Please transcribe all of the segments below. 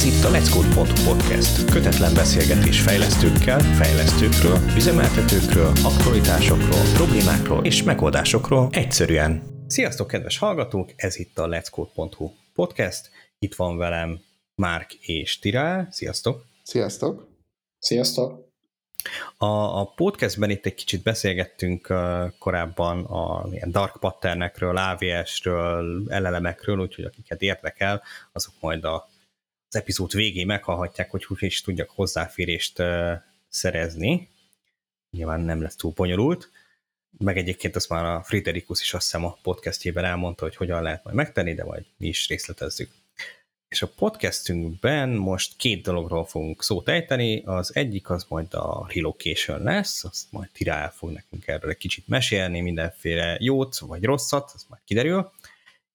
Ez itt a Let's Code podcast. Kötetlen beszélgetés fejlesztőkkel, fejlesztőkről, üzemeltetőkről, aktualitásokról, problémákról és megoldásokról egyszerűen. Sziasztok, kedves hallgatók! Ez itt a Let's Code podcast. Itt van velem Márk és Tirál. Sziasztok! Sziasztok! Sziasztok! A, a podcastben itt egy kicsit beszélgettünk uh, korábban a ilyen dark patternekről, AVS-ről, LLM-ekről, úgyhogy akiket érdekel, azok majd a, az epizód végén meghallhatják, hogy hogy is tudjak hozzáférést szerezni. Nyilván nem lesz túl bonyolult. Meg egyébként azt már a Friderikus is azt hiszem a podcastjében elmondta, hogy hogyan lehet majd megtenni, de majd mi is részletezzük. És a podcastünkben most két dologról fogunk szót ejteni, az egyik az majd a relocation lesz, azt majd Tira fog nekünk erről egy kicsit mesélni, mindenféle jót vagy rosszat, az majd kiderül,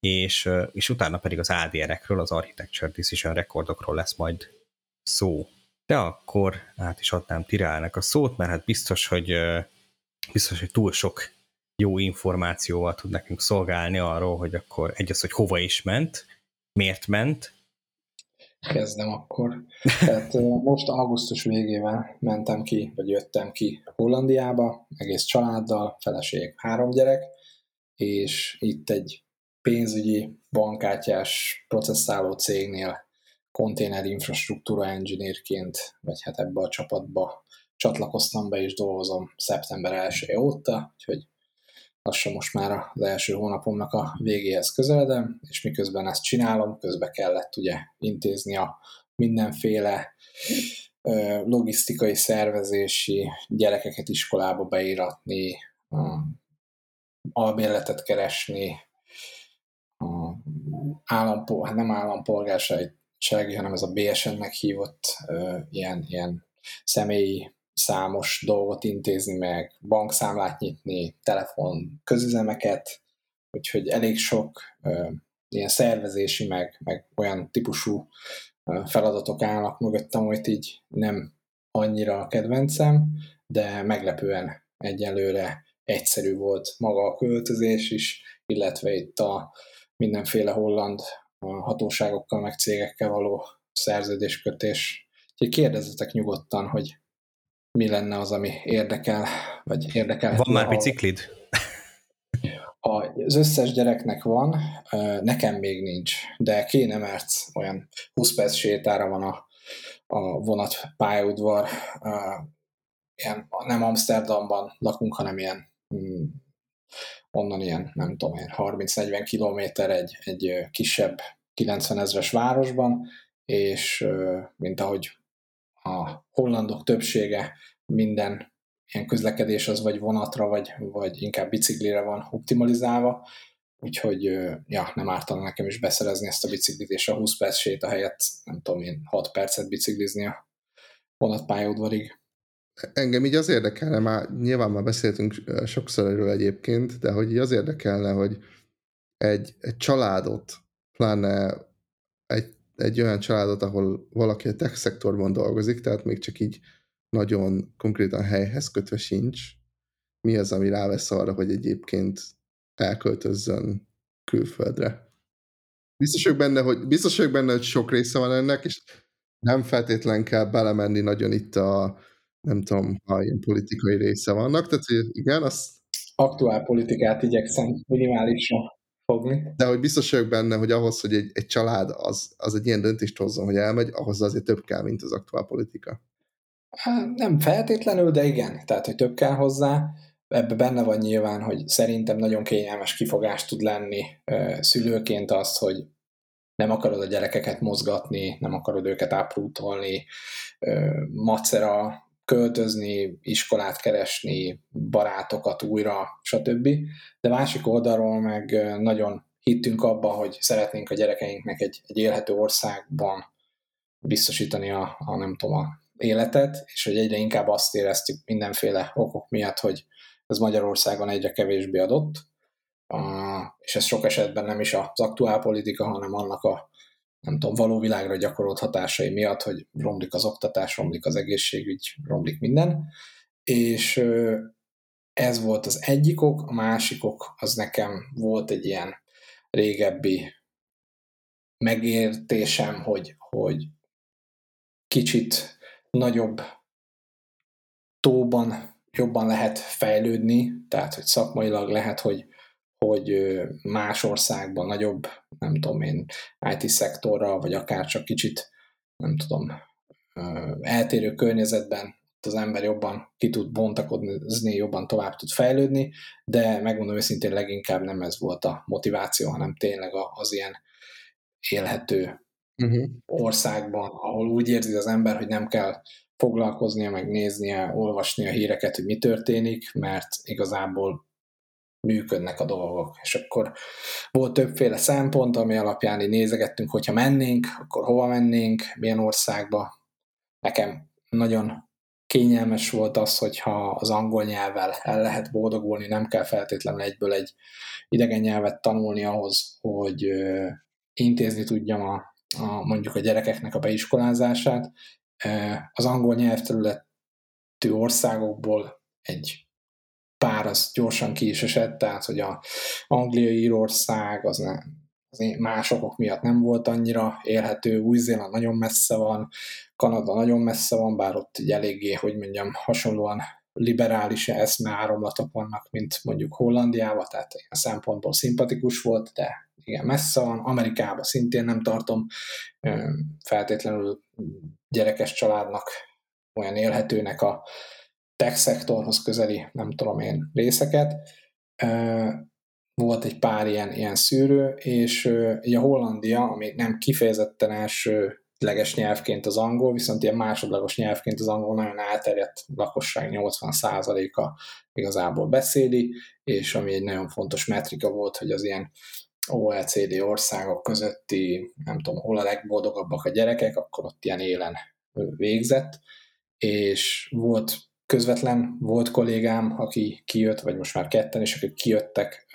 és, és utána pedig az ADR-ekről, az Architecture Decision Recordokról lesz majd szó. De akkor át is adnám Tirának a szót, mert hát biztos, hogy biztos, hogy túl sok jó információval tud nekünk szolgálni arról, hogy akkor egy az, hogy hova is ment, miért ment, kezdem akkor. Tehát most augusztus végével mentem ki, vagy jöttem ki Hollandiába, egész családdal, feleség, három gyerek, és itt egy pénzügyi, bankátyás, processzáló cégnél konténer infrastruktúra engineerként, vagy hát ebbe a csapatba csatlakoztam be, és dolgozom szeptember 1 óta, úgyhogy lassan most már az első hónapomnak a végéhez közeledem, és miközben ezt csinálom, közben kellett ugye intézni a mindenféle logisztikai, szervezési, gyerekeket iskolába beíratni, albérletet keresni, állampol, hát nem állampolgársági, hanem ez a BSN-nek hívott ilyen, ilyen személyi számos dolgot intézni meg, bankszámlát nyitni, telefon közüzemeket, úgyhogy elég sok uh, ilyen szervezési, meg, meg olyan típusú uh, feladatok állnak mögöttem, hogy így nem annyira a kedvencem, de meglepően egyelőre egyszerű volt maga a költözés is, illetve itt a mindenféle holland hatóságokkal, meg cégekkel való szerződéskötés. Úgyhogy kérdezzetek nyugodtan, hogy mi lenne az, ami érdekel, vagy érdekel. Van már biciklid? Az összes gyereknek van, nekem még nincs, de kéne, mert olyan 20 perc sétára van a, a vonat pályaudvar, ilyen, nem Amsterdamban lakunk, hanem ilyen mm, onnan ilyen, nem tudom, ilyen 30-40 kilométer egy, egy kisebb 90 ezres városban, és mint ahogy a hollandok többsége minden ilyen közlekedés az vagy vonatra, vagy, vagy inkább biciklire van optimalizálva, úgyhogy ja, nem ártana nekem is beszerezni ezt a biciklit, és a 20 perc séta helyett, nem tudom én, 6 percet biciklizni a vonatpályaudvarig. Engem így az érdekelne, már nyilván már beszéltünk sokszor erről egyébként, de hogy így az érdekelne, hogy egy, egy családot, pláne egy egy olyan családot, ahol valaki a tech szektorban dolgozik, tehát még csak így nagyon konkrétan helyhez kötve sincs, mi az, ami rávesz arra, hogy egyébként elköltözzön külföldre. Biztos vagyok benne, hogy, biztos vagyok benne, hogy sok része van ennek, és nem feltétlen kell belemenni nagyon itt a, nem tudom, ha ilyen politikai része vannak, tehát igen, azt... Aktuál politikát igyekszem minimálisra fogni. De hogy biztos vagyok benne, hogy ahhoz, hogy egy, egy család az, az egy ilyen döntést hozzon, hogy elmegy, ahhoz azért több kell, mint az aktuál politika. Nem feltétlenül, de igen, tehát, hogy több kell hozzá. Ebben benne van nyilván, hogy szerintem nagyon kényelmes kifogás tud lenni szülőként azt, hogy nem akarod a gyerekeket mozgatni, nem akarod őket áprútolni, macera költözni, iskolát keresni, barátokat újra, stb. De másik oldalról meg nagyon hittünk abba, hogy szeretnénk a gyerekeinknek egy, egy élhető országban biztosítani a, a nem tudom, a életet, és hogy egyre inkább azt éreztük mindenféle okok miatt, hogy ez Magyarországon egyre kevésbé adott, és ez sok esetben nem is az aktuál politika, hanem annak a nem tudom, való világra gyakorolt hatásai miatt, hogy romlik az oktatás, romlik az egészségügy, romlik minden, és ez volt az egyik ok, a másik ok az nekem volt egy ilyen régebbi megértésem, hogy, hogy kicsit nagyobb tóban jobban lehet fejlődni, tehát hogy szakmailag lehet, hogy, hogy más országban nagyobb, nem tudom én, IT szektorra, vagy akár csak kicsit, nem tudom, eltérő környezetben az ember jobban ki tud bontakozni, jobban tovább tud fejlődni, de megmondom őszintén leginkább nem ez volt a motiváció, hanem tényleg az ilyen élhető uh-huh. országban, ahol úgy érzi az ember, hogy nem kell foglalkoznia, meg néznie, olvasni a híreket, hogy mi történik, mert igazából működnek a dolgok. És akkor volt többféle szempont, ami alapján így nézegettünk, hogyha mennénk, akkor hova mennénk, milyen országba. Nekem nagyon kényelmes volt az, hogyha az angol nyelvvel el lehet boldogulni, nem kell feltétlenül egyből egy idegen nyelvet tanulni ahhoz, hogy intézni tudjam a, a, mondjuk a gyerekeknek a beiskolázását. Az angol nyelvterületű országokból egy pár az gyorsan ki is esett, tehát hogy a Anglia, Írország az, ne, az más okok miatt nem volt annyira élhető, Új-Zéland nagyon messze van, Kanada nagyon messze van, bár ott egy eléggé, hogy mondjam, hasonlóan liberális eszme áramlatok vannak, mint mondjuk Hollandiában, tehát ilyen szempontból szimpatikus volt, de igen, messze van. Amerikában szintén nem tartom feltétlenül gyerekes családnak olyan élhetőnek a tech szektorhoz közeli, nem tudom én, részeket. Volt egy pár ilyen, ilyen szűrő, és a Hollandia, ami nem kifejezetten első leges nyelvként az angol, viszont ilyen másodlagos nyelvként az angol nagyon elterjedt lakosság 80%-a igazából beszéli, és ami egy nagyon fontos metrika volt, hogy az ilyen OECD országok közötti, nem tudom, hol a legboldogabbak a gyerekek, akkor ott ilyen élen végzett, és volt közvetlen, volt kollégám, aki kijött, vagy most már ketten, és akik kijöttek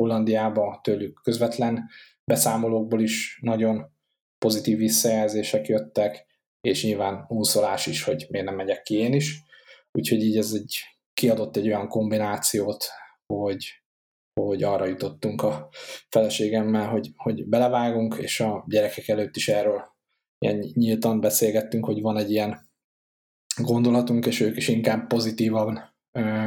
Hollandiába, tőlük közvetlen beszámolókból is nagyon pozitív visszajelzések jöttek, és nyilván úszolás is, hogy miért nem megyek ki én is. Úgyhogy így ez egy kiadott egy olyan kombinációt, hogy, hogy arra jutottunk a feleségemmel, hogy, hogy belevágunk, és a gyerekek előtt is erről ilyen nyíltan beszélgettünk, hogy van egy ilyen gondolatunk, és ők is inkább pozitívan ö,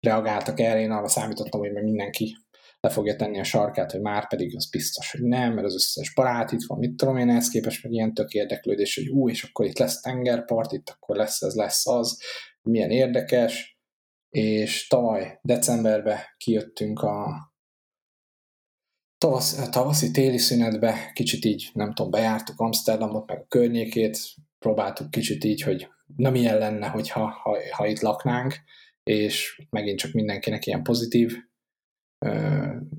reagáltak erre. Én arra számítottam, hogy mindenki le fogja tenni a sarkát, hogy már pedig az biztos, hogy nem, mert az összes barát itt van, mit tudom én, ehhez képest meg ilyen tök érdeklődés, hogy új, és akkor itt lesz tengerpart, itt akkor lesz ez, lesz az, milyen érdekes, és tavaly decemberben kijöttünk a tavasz, tavaszi téli szünetbe, kicsit így, nem tudom, bejártuk Amsterdamot, meg a környékét, próbáltuk kicsit így, hogy na milyen lenne, hogyha, ha, ha itt laknánk, és megint csak mindenkinek ilyen pozitív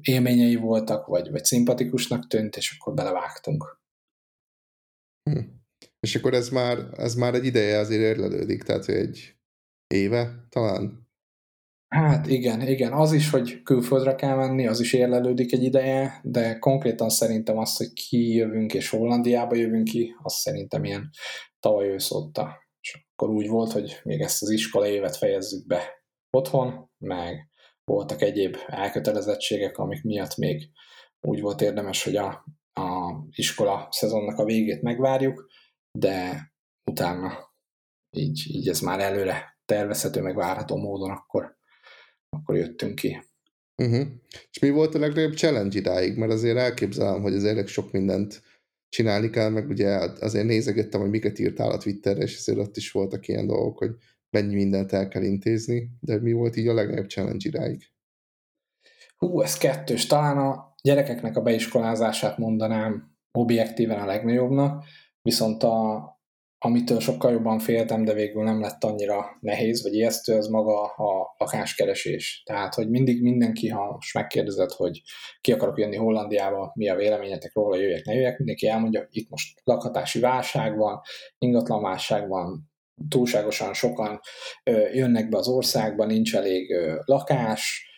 élményei voltak, vagy, vagy szimpatikusnak tűnt, és akkor belevágtunk. Hm. És akkor ez már, ez már egy ideje azért érlelődik, tehát egy éve talán? Hát igen, igen. Az is, hogy külföldre kell menni, az is érlelődik egy ideje, de konkrétan szerintem azt, hogy kijövünk és Hollandiába jövünk ki, az szerintem ilyen tavaly. És akkor úgy volt, hogy még ezt az iskola évet fejezzük be otthon, meg voltak egyéb elkötelezettségek, amik miatt még úgy volt érdemes, hogy a, a iskola szezonnak a végét megvárjuk, de utána így, így ez már előre tervezhető, meg várható módon akkor, akkor jöttünk ki. Uh-huh. És mi volt a legnagyobb challenge idáig? Mert azért elképzelem, hogy az elég sok mindent csinálni kell, meg ugye azért nézegettem, hogy miket írtál a Twitterre, és azért ott is voltak ilyen dolgok, hogy mennyi mindent el kell intézni, de mi volt így a legnagyobb challenge iráig? Hú, ez kettős. Talán a gyerekeknek a beiskolázását mondanám objektíven a legnagyobbnak, viszont a, amitől sokkal jobban féltem, de végül nem lett annyira nehéz, vagy ijesztő, az maga a lakáskeresés. Tehát, hogy mindig mindenki, ha most megkérdezed, hogy ki akarok jönni Hollandiába, mi a véleményetek róla, jöjjek, ne jöjjek, mindenki elmondja, hogy itt most lakhatási válság van, ingatlanválság van, túlságosan sokan jönnek be az országba, nincs elég lakás,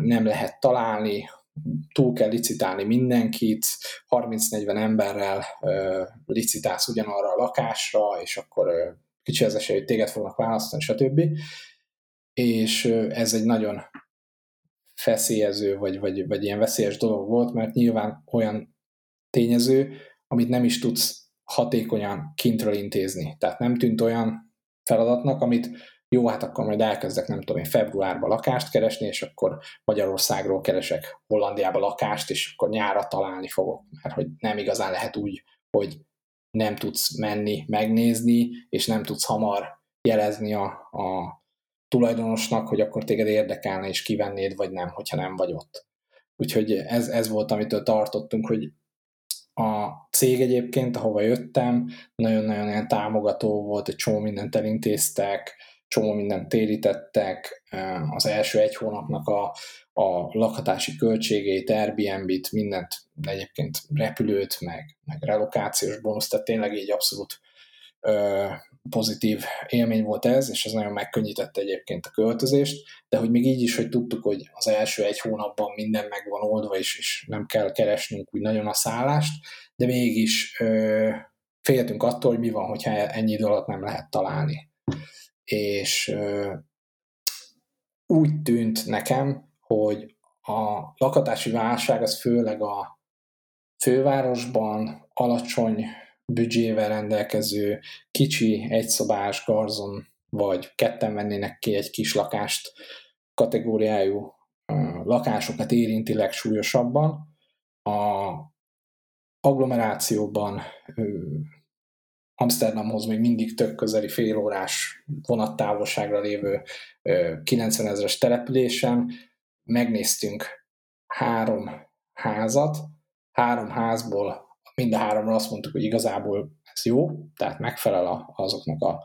nem lehet találni, túl kell licitálni mindenkit, 30-40 emberrel licitálsz ugyanarra a lakásra, és akkor kicsi az esély, hogy téged fognak választani, stb. És ez egy nagyon feszélyező, vagy, vagy, vagy ilyen veszélyes dolog volt, mert nyilván olyan tényező, amit nem is tudsz hatékonyan kintről intézni. Tehát nem tűnt olyan feladatnak, amit jó, hát akkor majd elkezdek, nem tudom én, februárban lakást keresni, és akkor Magyarországról keresek Hollandiába lakást, és akkor nyára találni fogok, mert hogy nem igazán lehet úgy, hogy nem tudsz menni, megnézni, és nem tudsz hamar jelezni a, a tulajdonosnak, hogy akkor téged érdekelne, és kivennéd, vagy nem, hogyha nem vagy ott. Úgyhogy ez, ez volt, amitől tartottunk, hogy a cég egyébként, ahova jöttem, nagyon-nagyon ilyen támogató volt, egy csomó mindent elintéztek, csomó mindent térítettek, az első egy hónapnak a, a lakhatási költségeit, Airbnb-t, mindent, egyébként repülőt, meg, meg relokációs bónusz, tehát tényleg így abszolút ö, pozitív élmény volt ez, és ez nagyon megkönnyítette egyébként a költözést, de hogy még így is, hogy tudtuk, hogy az első egy hónapban minden meg van oldva, és, és nem kell keresnünk úgy nagyon a szállást, de mégis ö, féltünk attól, hogy mi van, hogyha ennyi idő alatt nem lehet találni és úgy tűnt nekem, hogy a lakatási válság az főleg a fővárosban alacsony büdzsével rendelkező kicsi egyszobás garzon, vagy ketten vennének ki egy kis lakást kategóriájú lakásokat érinti legsúlyosabban. A agglomerációban Amsterdamhoz még mindig tök közeli félórás vonattávolságra lévő 90 ezeres településen. Megnéztünk három házat, három házból mind a háromra azt mondtuk, hogy igazából ez jó, tehát megfelel azoknak a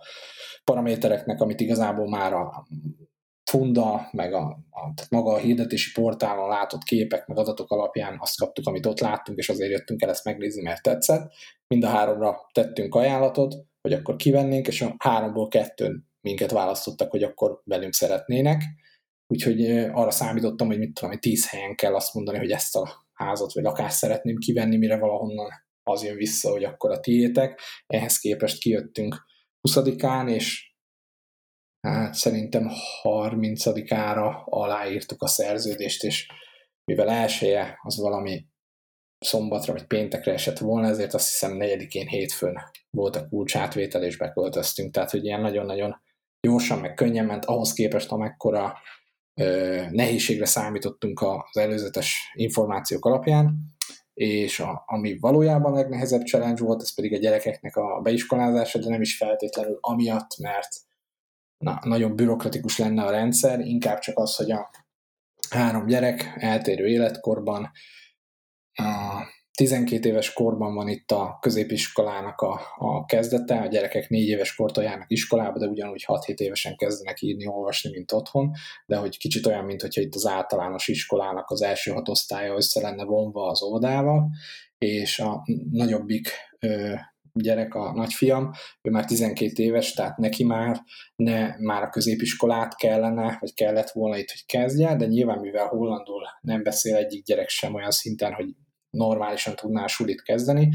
paramétereknek, amit igazából már a Funda, meg a, a tehát maga a hirdetési portálon látott képek, meg adatok alapján azt kaptuk, amit ott láttunk, és azért jöttünk el ezt megnézni, mert tetszett. Mind a háromra tettünk ajánlatot, hogy akkor kivennénk, és a háromból kettőn minket választottak, hogy akkor velünk szeretnének. Úgyhogy arra számítottam, hogy mit tudom, hogy tíz helyen kell azt mondani, hogy ezt a házat vagy lakást szeretném kivenni, mire valahonnan az jön vissza, hogy akkor a tiétek. Ehhez képest kijöttünk 20-án, és hát szerintem 30-ára aláírtuk a szerződést, és mivel elsője az valami szombatra vagy péntekre esett volna, ezért azt hiszem negyedikén hétfőn volt a kulcsátvétel, és beköltöztünk, tehát hogy ilyen nagyon-nagyon gyorsan, meg könnyen ment, ahhoz képest, amekkora ö, nehézségre számítottunk az előzetes információk alapján, és a, ami valójában a legnehezebb challenge volt, ez pedig a gyerekeknek a beiskolázása, de nem is feltétlenül amiatt, mert na, nagyon bürokratikus lenne a rendszer, inkább csak az, hogy a három gyerek eltérő életkorban, a 12 éves korban van itt a középiskolának a, a kezdete, a gyerekek 4 éves kortól járnak iskolába, de ugyanúgy 6-7 évesen kezdenek írni, olvasni, mint otthon, de hogy kicsit olyan, mint hogyha itt az általános iskolának az első hat osztálya össze lenne vonva az óvodával, és a nagyobbik gyerek, a nagyfiam, ő már 12 éves, tehát neki már ne már a középiskolát kellene, vagy kellett volna itt, hogy kezdje, de nyilván mivel hollandul nem beszél egyik gyerek sem olyan szinten, hogy normálisan tudná a sulit kezdeni.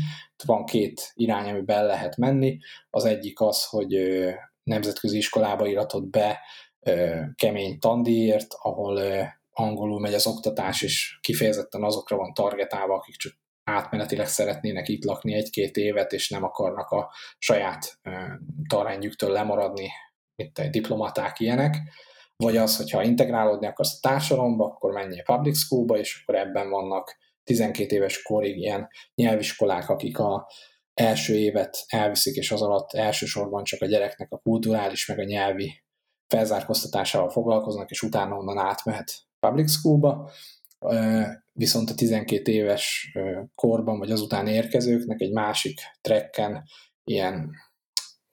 Van két irány, amiben lehet menni. Az egyik az, hogy nemzetközi iskolába iratott be kemény tandíjért, ahol angolul megy az oktatás, és kifejezetten azokra van targetálva, akik csak átmenetileg szeretnének itt lakni egy-két évet, és nem akarnak a saját tarrendjüktől lemaradni, mint egy diplomaták ilyenek, vagy az, hogyha integrálódni akarsz a társadalomba, akkor menjél public schoolba, és akkor ebben vannak 12 éves korig ilyen nyelviskolák, akik a első évet elviszik, és az alatt elsősorban csak a gyereknek a kulturális, meg a nyelvi felzárkóztatásával foglalkoznak, és utána onnan átmehet public schoolba viszont a 12 éves korban, vagy azután érkezőknek egy másik trekken ilyen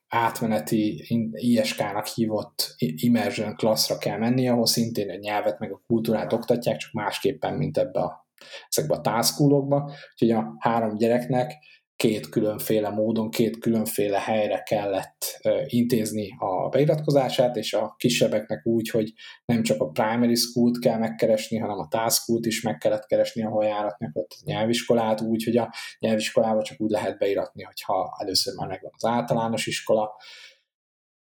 átmeneti ISK-nak hívott immersion classra kell menni, ahol szintén egy nyelvet meg a kultúrát oktatják, csak másképpen, mint ebbe a, ezekbe a tászkulokba. Úgyhogy a három gyereknek két különféle módon, két különféle helyre kellett intézni a beiratkozását, és a kisebbeknek úgy, hogy nem csak a primary school-t kell megkeresni, hanem a task school is meg kellett keresni, ahol járatnak ott a nyelviskolát, úgy, hogy a nyelviskolába csak úgy lehet beiratni, hogyha először már megvan az általános iskola.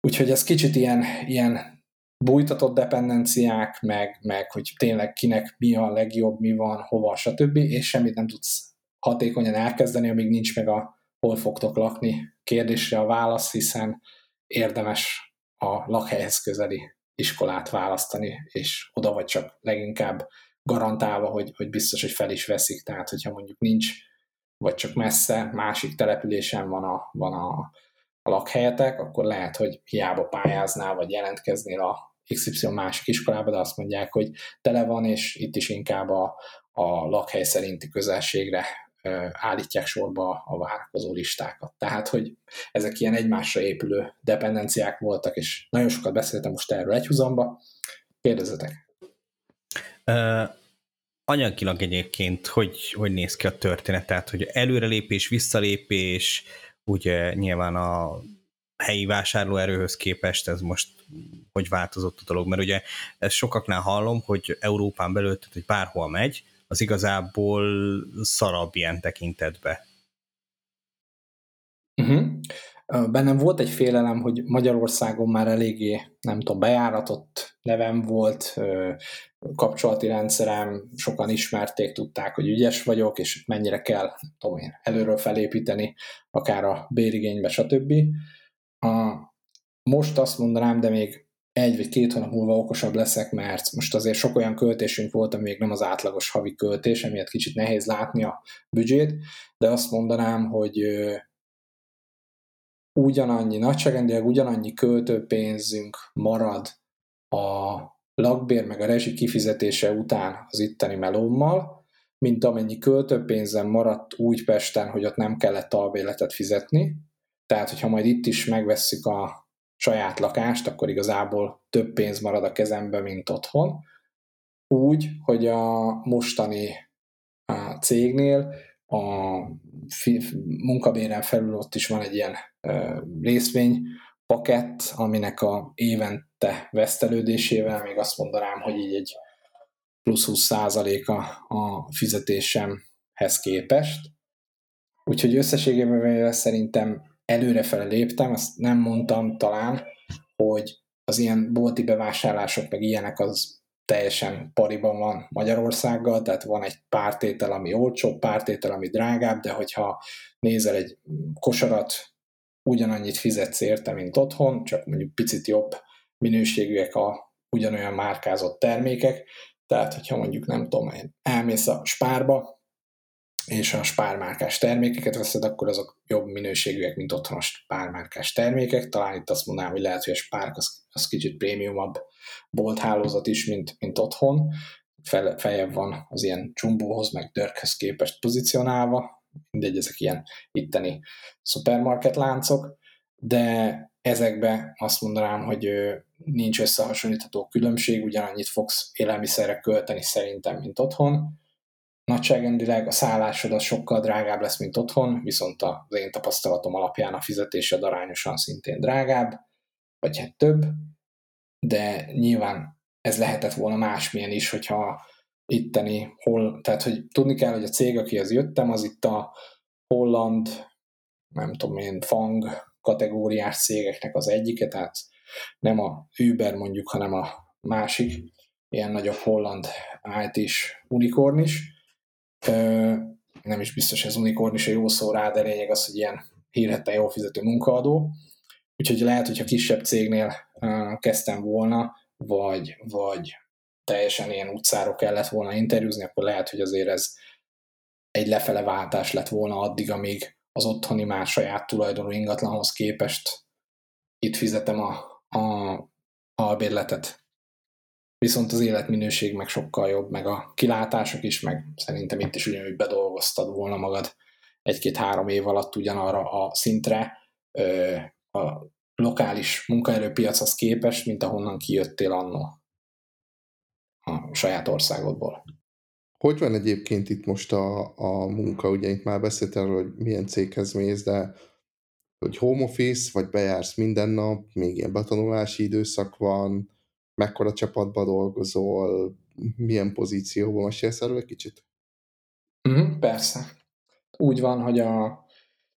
Úgyhogy ez kicsit ilyen, ilyen bújtatott dependenciák, meg, meg hogy tényleg kinek mi a legjobb, mi van, hova, stb., és semmit nem tudsz hatékonyan elkezdeni, amíg nincs meg a hol fogtok lakni kérdésre a válasz, hiszen érdemes a lakhelyhez közeli iskolát választani, és oda vagy csak leginkább garantálva, hogy, hogy biztos, hogy fel is veszik, tehát hogyha mondjuk nincs, vagy csak messze, másik településen van a, van a, a lakhelyetek, akkor lehet, hogy hiába pályáznál, vagy jelentkeznél a XY másik iskolába, de azt mondják, hogy tele van, és itt is inkább a, a lakhely szerinti közelségre állítják sorba a várakozó listákat. Tehát, hogy ezek ilyen egymásra épülő dependenciák voltak, és nagyon sokat beszéltem most erről egyhuzamba. Kérdezzetek. Uh, anyagilag egyébként hogy, hogy néz ki a történet? Tehát, hogy előrelépés, visszalépés, ugye nyilván a helyi vásárlóerőhöz képest ez most hogy változott a dolog, mert ugye ezt sokaknál hallom, hogy Európán belül, tehát hogy bárhol megy, az igazából szarabb ilyen tekintetbe. Uh-huh. Bennem volt egy félelem, hogy Magyarországon már eléggé, nem tudom, bejáratott nevem volt, kapcsolati rendszerem, sokan ismerték, tudták, hogy ügyes vagyok, és mennyire kell, tudom én, előről felépíteni, akár a bérigénybe, stb. A, most azt mondanám, de még egy vagy két hónap múlva okosabb leszek, mert most azért sok olyan költésünk volt, ami még nem az átlagos havi költés, emiatt kicsit nehéz látni a büdzsét, de azt mondanám, hogy ugyanannyi, nagyságrendileg ugyanannyi költőpénzünk marad a lakbér meg a rezsi kifizetése után az itteni melómmal, mint amennyi költőpénzem maradt úgy Pesten, hogy ott nem kellett albérletet fizetni. Tehát, hogyha majd itt is megvesszük a saját lakást, akkor igazából több pénz marad a kezembe, mint otthon. Úgy, hogy a mostani a cégnél a munkabéren felül ott is van egy ilyen részvény pakett, aminek a évente vesztelődésével még azt mondanám, hogy így egy plusz 20 százaléka a fizetésemhez képest. Úgyhogy összességében szerintem előrefele léptem, azt nem mondtam talán, hogy az ilyen bolti bevásárlások meg ilyenek az teljesen pariban van Magyarországgal, tehát van egy pártétel, ami olcsó, pártétel, ami drágább, de hogyha nézel egy kosarat, ugyanannyit fizetsz érte, mint otthon, csak mondjuk picit jobb minőségűek a ugyanolyan márkázott termékek, tehát hogyha mondjuk nem tudom, elmész a spárba, és a spármárkás termékeket veszed, akkor azok jobb minőségűek, mint otthonos spármárkás termékek. Talán itt azt mondanám, hogy lehet, hogy a spárk az, az kicsit prémiumabb bolthálózat is, mint, mint otthon. Fel, feljebb van az ilyen csumbóhoz, meg dörkhöz képest pozícionálva. Mindegy, ezek ilyen itteni szupermarket láncok, de ezekbe azt mondanám, hogy nincs összehasonlítható különbség, ugyanannyit fogsz élelmiszerre költeni szerintem, mint otthon nagyságrendileg a szállásod az sokkal drágább lesz, mint otthon, viszont az én tapasztalatom alapján a fizetésed arányosan szintén drágább, vagy hát több, de nyilván ez lehetett volna másmilyen is, hogyha itteni, hol, tehát hogy tudni kell, hogy a cég, akihez jöttem, az itt a holland, nem tudom én, fang kategóriás cégeknek az egyike, tehát nem a Uber mondjuk, hanem a másik, ilyen nagyobb holland IT-s unikorn is, nem is biztos, hogy ez unikorn is a jó szó rá, de lényeg az, hogy ilyen hírhette jól fizető munkaadó. Úgyhogy lehet, hogyha kisebb cégnél kezdtem volna, vagy, vagy teljesen ilyen utcáról kellett volna interjúzni, akkor lehet, hogy azért ez egy lefele váltás lett volna addig, amíg az otthoni már saját tulajdonú ingatlanhoz képest itt fizetem a, a albérletet viszont az életminőség meg sokkal jobb, meg a kilátások is, meg szerintem itt is ugyanúgy bedolgoztad volna magad egy-két-három év alatt ugyanarra a szintre a lokális munkaerőpiachoz képest, mint ahonnan kijöttél annó a saját országodból. Hogy van egyébként itt most a, a munka? Ugye itt már beszéltél arról, hogy milyen céghez mész, de hogy home office, vagy bejársz minden nap, még ilyen betanulási időszak van, mekkora csapatban dolgozol, milyen pozícióban, mesélsz erről egy kicsit? Mm, persze. Úgy van, hogy a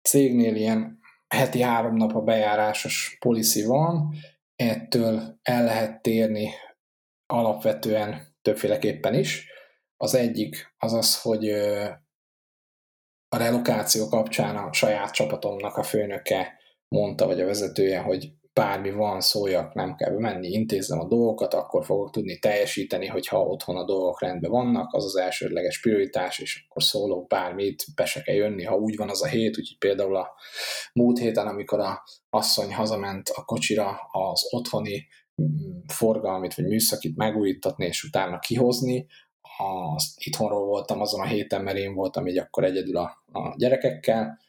cégnél ilyen heti három nap a bejárásos policy van, ettől el lehet térni alapvetően többféleképpen is. Az egyik az az, hogy a relokáció kapcsán a saját csapatomnak a főnöke mondta, vagy a vezetője, hogy bármi van, szóljak, nem kell menni, intézzem a dolgokat, akkor fogok tudni teljesíteni, hogyha otthon a dolgok rendben vannak, az az elsődleges prioritás, és akkor szólok bármit, be se kell jönni, ha úgy van az a hét, úgyhogy például a múlt héten, amikor a asszony hazament a kocsira az otthoni mm, forgalmit vagy műszakit megújítatni, és utána kihozni, azt itthonról voltam azon a héten, mert én voltam így akkor egyedül a, a gyerekekkel,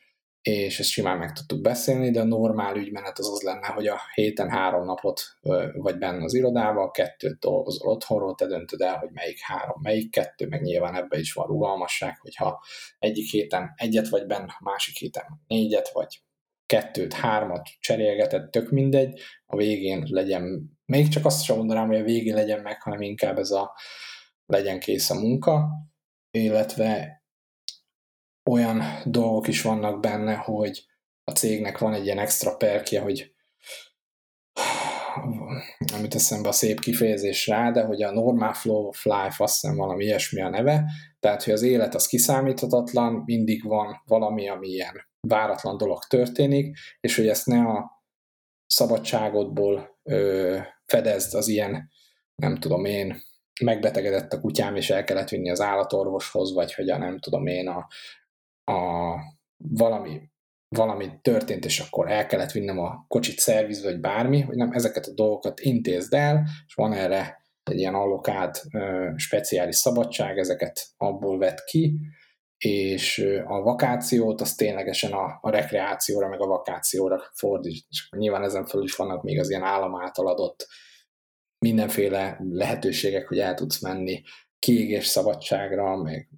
és ezt simán meg tudtuk beszélni, de a normál ügymenet az az lenne, hogy a héten három napot vagy benne az irodával, kettőt dolgozol otthonról, te döntöd el, hogy melyik három, melyik kettő, meg nyilván ebbe is van rugalmasság, hogyha egyik héten egyet vagy benne, másik héten négyet, vagy kettőt, hármat cserélgetett, tök mindegy, a végén legyen, még csak azt sem mondanám, hogy a végén legyen meg, hanem inkább ez a legyen kész a munka, illetve olyan dolgok is vannak benne, hogy a cégnek van egy ilyen extra perkje, hogy amit eszembe a szép kifejezés rá, de hogy a normal flow of life, azt hiszem valami ilyesmi a neve, tehát hogy az élet az kiszámíthatatlan, mindig van valami, ami ilyen váratlan dolog történik, és hogy ezt ne a szabadságodból ö, fedezd az ilyen, nem tudom én, megbetegedett a kutyám, és el kellett vinni az állatorvoshoz, vagy hogy a nem tudom én, a a valami, valami történt, és akkor el kellett vinnem a kocsit szervizbe, vagy bármi, hogy nem ezeket a dolgokat intézd el, és van erre egy ilyen allokált speciális szabadság, ezeket abból vett ki, és a vakációt az ténylegesen a, a rekreációra, meg a vakációra fordít. És nyilván ezen felül is vannak még az ilyen állam által adott mindenféle lehetőségek, hogy el tudsz menni kiégés szabadságra, meg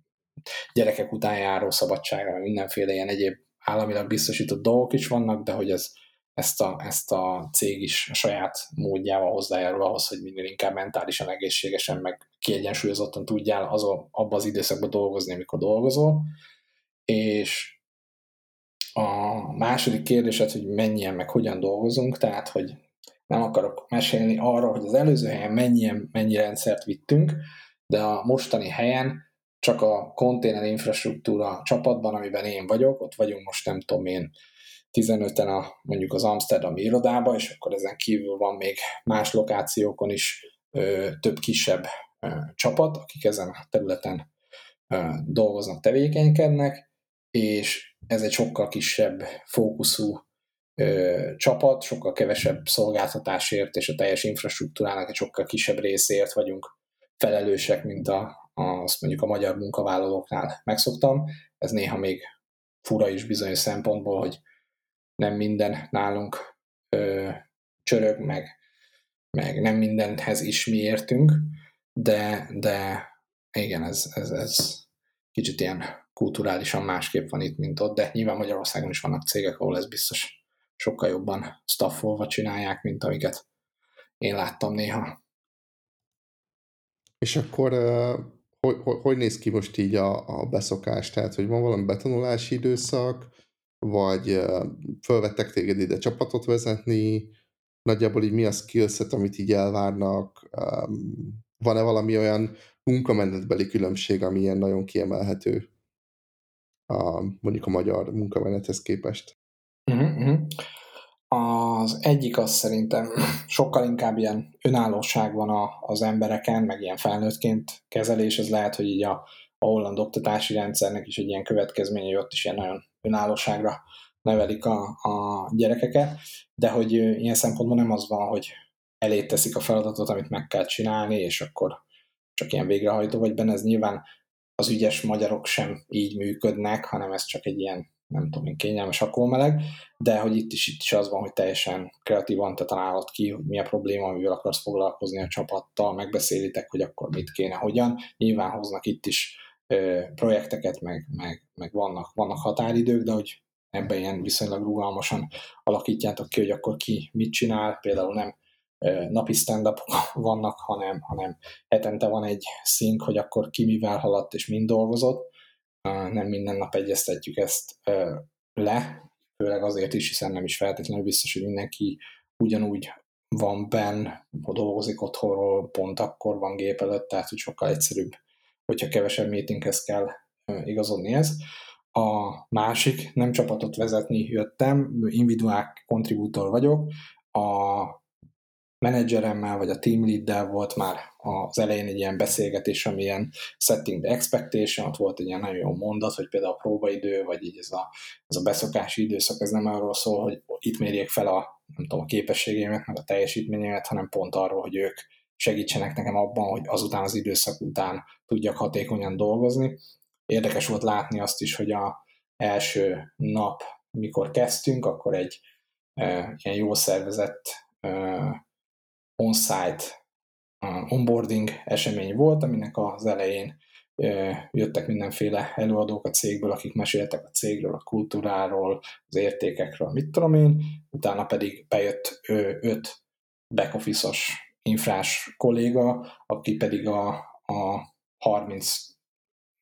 gyerekek után járó szabadságra, mindenféle ilyen egyéb államilag biztosított dolgok is vannak, de hogy ez, ezt, a, ezt a cég is a saját módjával hozzájárul ahhoz, hogy minél inkább mentálisan egészségesen, meg kiegyensúlyozottan tudjál azon, abban az időszakban dolgozni, amikor dolgozol. És a második kérdésed, hogy mennyien, meg hogyan dolgozunk, tehát, hogy nem akarok mesélni arról, hogy az előző helyen mennyien, mennyi rendszert vittünk, de a mostani helyen csak a konténer infrastruktúra csapatban, amiben én vagyok, ott vagyunk most nem tudom én 15-en a, mondjuk az Amsterdam irodába, és akkor ezen kívül van még más lokációkon is ö, több kisebb ö, csapat, akik ezen a területen ö, dolgoznak, tevékenykednek, és ez egy sokkal kisebb fókuszú ö, csapat, sokkal kevesebb szolgáltatásért és a teljes infrastruktúrának egy sokkal kisebb részért vagyunk felelősek, mint a, azt mondjuk a magyar munkavállalóknál megszoktam. Ez néha még fura is bizonyos szempontból, hogy nem minden nálunk ö, csörög, meg, meg nem mindenhez is mi értünk, de, de igen, ez, ez, ez kicsit ilyen kulturálisan másképp van itt, mint ott, de nyilván Magyarországon is vannak cégek, ahol ez biztos sokkal jobban staffolva csinálják, mint amiket én láttam néha. És akkor hogy, hogy, hogy néz ki most így a, a beszokás? Tehát, hogy van valami betanulási időszak, vagy fölvettek téged ide csapatot vezetni, nagyjából így mi a skillset, amit így elvárnak, van-e valami olyan munkamenetbeli különbség, ami ilyen nagyon kiemelhető a, mondjuk a magyar munkamenethez képest? Uh-huh. Az egyik az szerintem sokkal inkább ilyen önállóság van a, az embereken, meg ilyen felnőttként kezelés, ez lehet, hogy így a, a holland oktatási rendszernek is egy ilyen következménye, hogy ott is ilyen nagyon önállóságra nevelik a, a gyerekeket, de hogy ilyen szempontból nem az van, hogy elé teszik a feladatot, amit meg kell csinálni, és akkor csak ilyen végrehajtó vagy benne, ez nyilván az ügyes magyarok sem így működnek, hanem ez csak egy ilyen nem tudom én, kényelmes akómeleg, de hogy itt is, itt is az van, hogy teljesen kreatívan te találod ki, hogy mi a probléma, amivel akarsz foglalkozni a csapattal, megbeszélitek, hogy akkor mit kéne, hogyan. Nyilván hoznak itt is ö, projekteket, meg, meg, meg vannak, vannak határidők, de hogy ebben ilyen viszonylag rugalmasan alakítjátok ki, hogy akkor ki mit csinál, például nem napi stand vannak, hanem, hanem hetente van egy szink, hogy akkor ki mivel haladt és mind dolgozott, nem minden nap egyeztetjük ezt le, főleg azért is, hiszen nem is feltétlenül biztos, hogy mindenki ugyanúgy van benn, dolgozik otthonról, pont akkor van gép előtt, tehát hogy sokkal egyszerűbb, hogyha kevesebb meetinghez kell igazodni ez. a másik, nem csapatot vezetni jöttem, individuál kontribútor vagyok, a menedzseremmel vagy a team leaddel volt már az elején egy ilyen beszélgetés, ami ilyen setting the expectation, ott volt egy ilyen nagyon jó mondat, hogy például a próbaidő, vagy így ez a, ez a beszokási időszak, ez nem arról szól, hogy itt mérjék fel a, nem tudom, a képességeimet, meg a teljesítményemet, hanem pont arról, hogy ők segítsenek nekem abban, hogy azután az időszak után tudjak hatékonyan dolgozni. Érdekes volt látni azt is, hogy a első nap, mikor kezdtünk, akkor egy e, ilyen jó szervezett e, on-site onboarding esemény volt, aminek az elején jöttek mindenféle előadók a cégből, akik meséltek a cégről, a kultúráról, az értékekről, mit tudom én, utána pedig bejött öt back office-os infrás kolléga, aki pedig a, a 30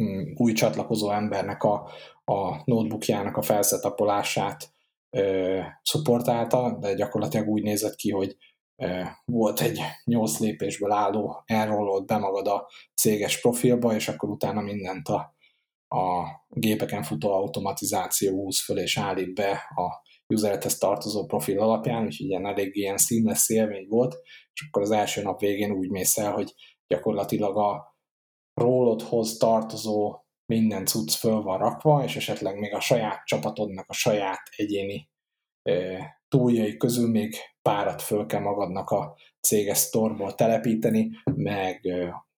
mm, új csatlakozó embernek a, a notebookjának a felszetapolását ö, szupportálta, de gyakorlatilag úgy nézett ki, hogy volt egy nyolc lépésből álló, elrollott be magad a céges profilba, és akkor utána mindent a, a gépeken futó automatizáció húz föl és állít be a userethez tartozó profil alapján, úgyhogy ilyen elég ilyen seamless élmény volt, és akkor az első nap végén úgy mész el, hogy gyakorlatilag a rólodhoz tartozó minden cucc föl van rakva, és esetleg még a saját csapatodnak a saját egyéni túljai közül még párat föl kell magadnak a céges sztorból telepíteni, meg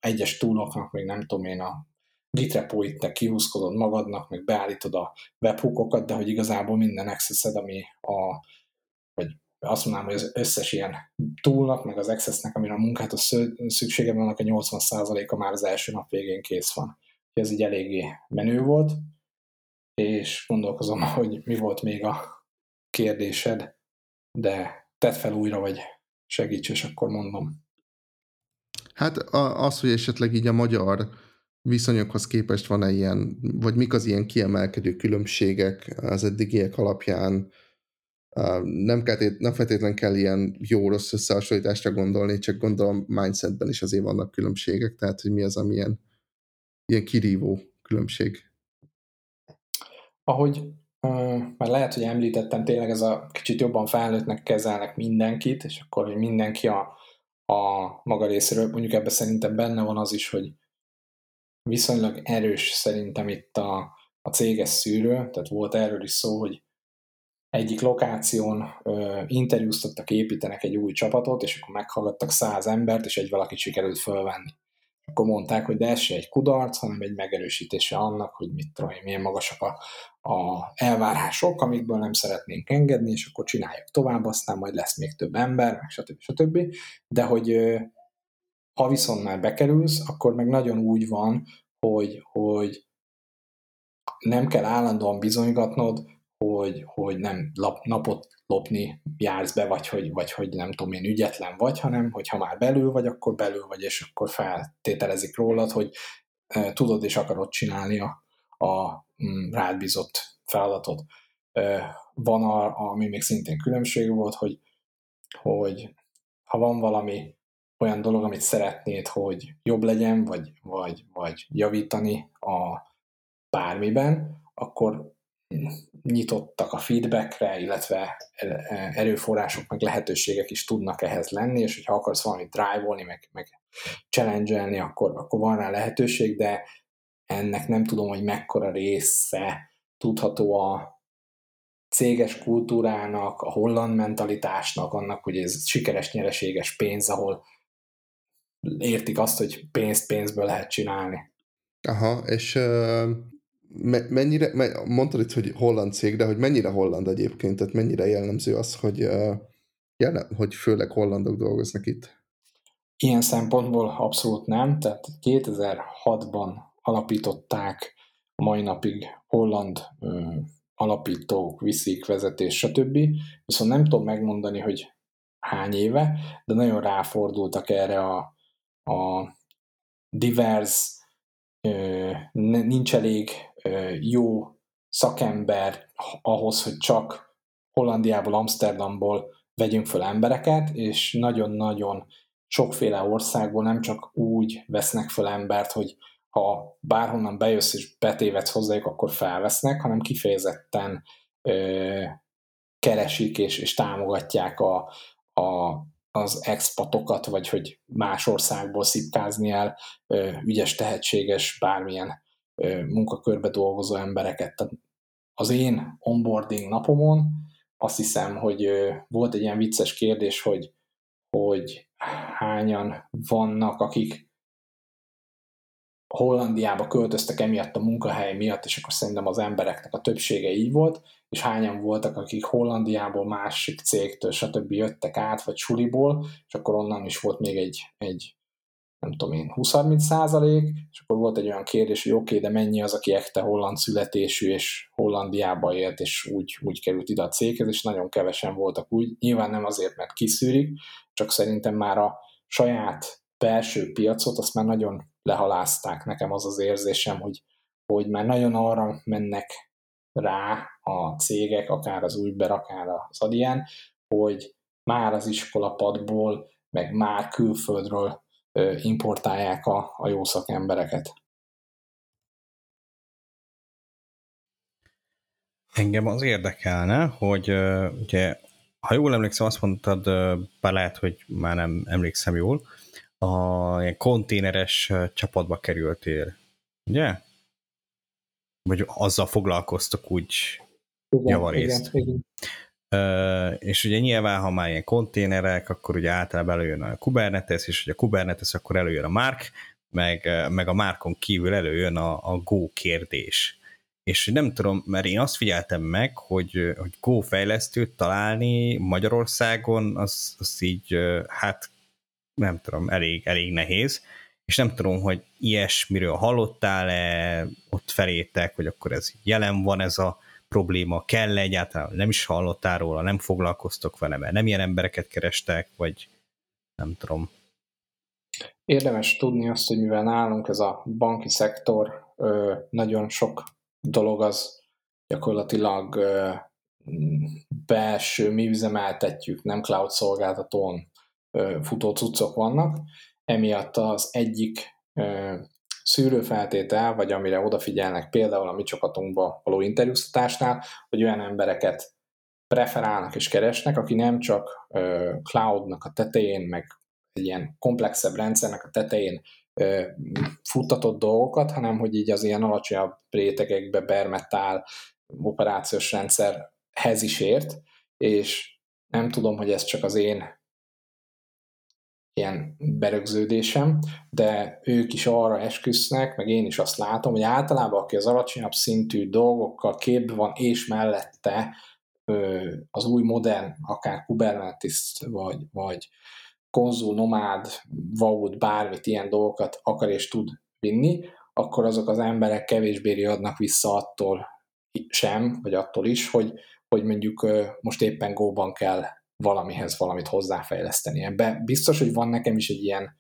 egyes túloknak még nem tudom én a Git te kihúzkodod magadnak, meg beállítod a webhookokat, de hogy igazából minden access ami a, vagy azt mondanám, hogy az összes ilyen túlnak, meg az accessnek, amire a munkát a szüksége van, a 80%-a már az első nap végén kész van. Ez így eléggé menő volt, és gondolkozom, hogy mi volt még a kérdésed, de tedd fel újra, vagy segíts, és akkor mondom. Hát az, hogy esetleg így a magyar viszonyokhoz képest van-e ilyen, vagy mik az ilyen kiemelkedő különbségek az eddigiek alapján, nem, kell, nem feltétlenül kell ilyen jó-rossz összehasonlításra gondolni, csak gondolom mindsetben is azért vannak különbségek, tehát hogy mi az, ami ilyen, ilyen kirívó különbség. Ahogy már lehet, hogy említettem, tényleg ez a kicsit jobban felnőttnek kezelnek mindenkit, és akkor, hogy mindenki a, a maga részéről, mondjuk ebben szerintem benne van az is, hogy viszonylag erős szerintem itt a, a céges szűrő, tehát volt erről is szó, hogy egyik lokáción ö, interjúztattak, építenek egy új csapatot, és akkor meghallgattak száz embert, és egy valakit sikerült fölvenni akkor mondták, hogy de ez se egy kudarc, hanem egy megerősítése annak, hogy mit tudom milyen magasak a, a elvárások, amikből nem szeretnénk engedni, és akkor csináljuk tovább, aztán majd lesz még több ember, meg stb. stb. De hogy ha viszont már bekerülsz, akkor meg nagyon úgy van, hogy, hogy nem kell állandóan bizonygatnod, hogy, hogy nem lap, napot lopni jársz be, vagy hogy, vagy hogy nem tudom én ügyetlen vagy, hanem hogy ha már belül vagy, akkor belül vagy, és akkor feltételezik rólad, hogy e, tudod és akarod csinálni a, a mm, rád bízott feladatot. E, van, a, ami még szintén különbség volt, hogy, hogy ha van valami olyan dolog, amit szeretnéd, hogy jobb legyen, vagy, vagy, vagy javítani a bármiben, akkor nyitottak a feedbackre, illetve erőforrások, meg lehetőségek is tudnak ehhez lenni, és hogyha akarsz valamit drive-olni, meg, meg challenge akkor, akkor van rá lehetőség, de ennek nem tudom, hogy mekkora része tudható a céges kultúrának, a holland mentalitásnak, annak, hogy ez sikeres, nyereséges pénz, ahol értik azt, hogy pénzt pénzből lehet csinálni. Aha, és uh, mennyire, mondtad itt, hogy holland cég, de hogy mennyire holland egyébként, tehát mennyire jellemző az, hogy, jelen, hogy főleg hollandok dolgoznak itt? Ilyen szempontból abszolút nem, tehát 2006-ban alapították mai napig holland ö, alapítók, viszik, vezetés, stb. Viszont nem tudom megmondani, hogy hány éve, de nagyon ráfordultak erre a, a divers, nincs elég jó szakember ahhoz, hogy csak Hollandiából, Amsterdamból vegyünk föl embereket, és nagyon-nagyon sokféle országból nem csak úgy vesznek föl embert, hogy ha bárhonnan bejössz és betévedsz hozzájuk, akkor felvesznek, hanem kifejezetten ö, keresik és, és támogatják a, a, az expatokat, vagy hogy más országból szipkázni el ö, ügyes, tehetséges, bármilyen munkakörbe dolgozó embereket. Tehát az én onboarding napomon azt hiszem, hogy volt egy ilyen vicces kérdés, hogy, hogy hányan vannak, akik Hollandiába költöztek emiatt a munkahely miatt, és akkor szerintem az embereknek a többsége így volt, és hányan voltak, akik Hollandiából másik cégtől, stb. jöttek át, vagy suliból, és akkor onnan is volt még egy, egy nem tudom én, 20-30 százalék, és akkor volt egy olyan kérdés, hogy oké, okay, de mennyi az, aki ekte holland születésű, és Hollandiába élt, és úgy, úgy került ide a céghez, és nagyon kevesen voltak úgy. Nyilván nem azért, mert kiszűrik, csak szerintem már a saját belső piacot, azt már nagyon lehalázták. Nekem az az érzésem, hogy, hogy már nagyon arra mennek rá a cégek, akár az Uber, akár az Adyen, hogy már az iskolapadból, meg már külföldről importálják a, a jó szakembereket. Engem az érdekelne, hogy ugye, ha jól emlékszem, azt mondtad, bár lehet, hogy már nem emlékszem jól, a ilyen konténeres csapatba kerültél, ugye? Vagy azzal foglalkoztak úgy javarészt. Igen, igen. És ugye nyilván, ha már ilyen konténerek, akkor ugye általában előjön a Kubernetes, és ugye a Kubernetes, akkor előjön a Mark, meg, meg a Márkon kívül előjön a, a Go kérdés. És nem tudom, mert én azt figyeltem meg, hogy, hogy Go fejlesztőt találni Magyarországon, az, az így, hát nem tudom, elég, elég nehéz, és nem tudom, hogy ilyesmiről hallottál-e ott felétek, hogy akkor ez jelen van ez a probléma, kell egyáltalán, nem is hallottál róla, nem foglalkoztok vele, mert nem ilyen embereket kerestek, vagy nem tudom. Érdemes tudni azt, hogy mivel nálunk ez a banki szektor, nagyon sok dolog az gyakorlatilag belső, mi üzemeltetjük, nem cloud szolgáltatón futó cuccok vannak, emiatt az egyik szűrőfeltétel, vagy amire odafigyelnek például a mi csapatunkba való interjúztatásnál, hogy olyan embereket preferálnak és keresnek, aki nem csak cloudnak a tetején, meg egy ilyen komplexebb rendszernek a tetején futtatott dolgokat, hanem hogy így az ilyen alacsonyabb rétegekbe bermetál operációs rendszerhez is ért, és nem tudom, hogy ez csak az én ilyen berögződésem, de ők is arra esküsznek, meg én is azt látom, hogy általában aki az alacsonyabb szintű dolgokkal képbe van, és mellette az új modern, akár Kubernetes, vagy, vagy konzul, nomád, vaud, bármit, ilyen dolgokat akar és tud vinni, akkor azok az emberek kevésbé riadnak vissza attól sem, vagy attól is, hogy, hogy mondjuk most éppen góban kell valamihez valamit hozzáfejleszteni. Ebben biztos, hogy van nekem is egy ilyen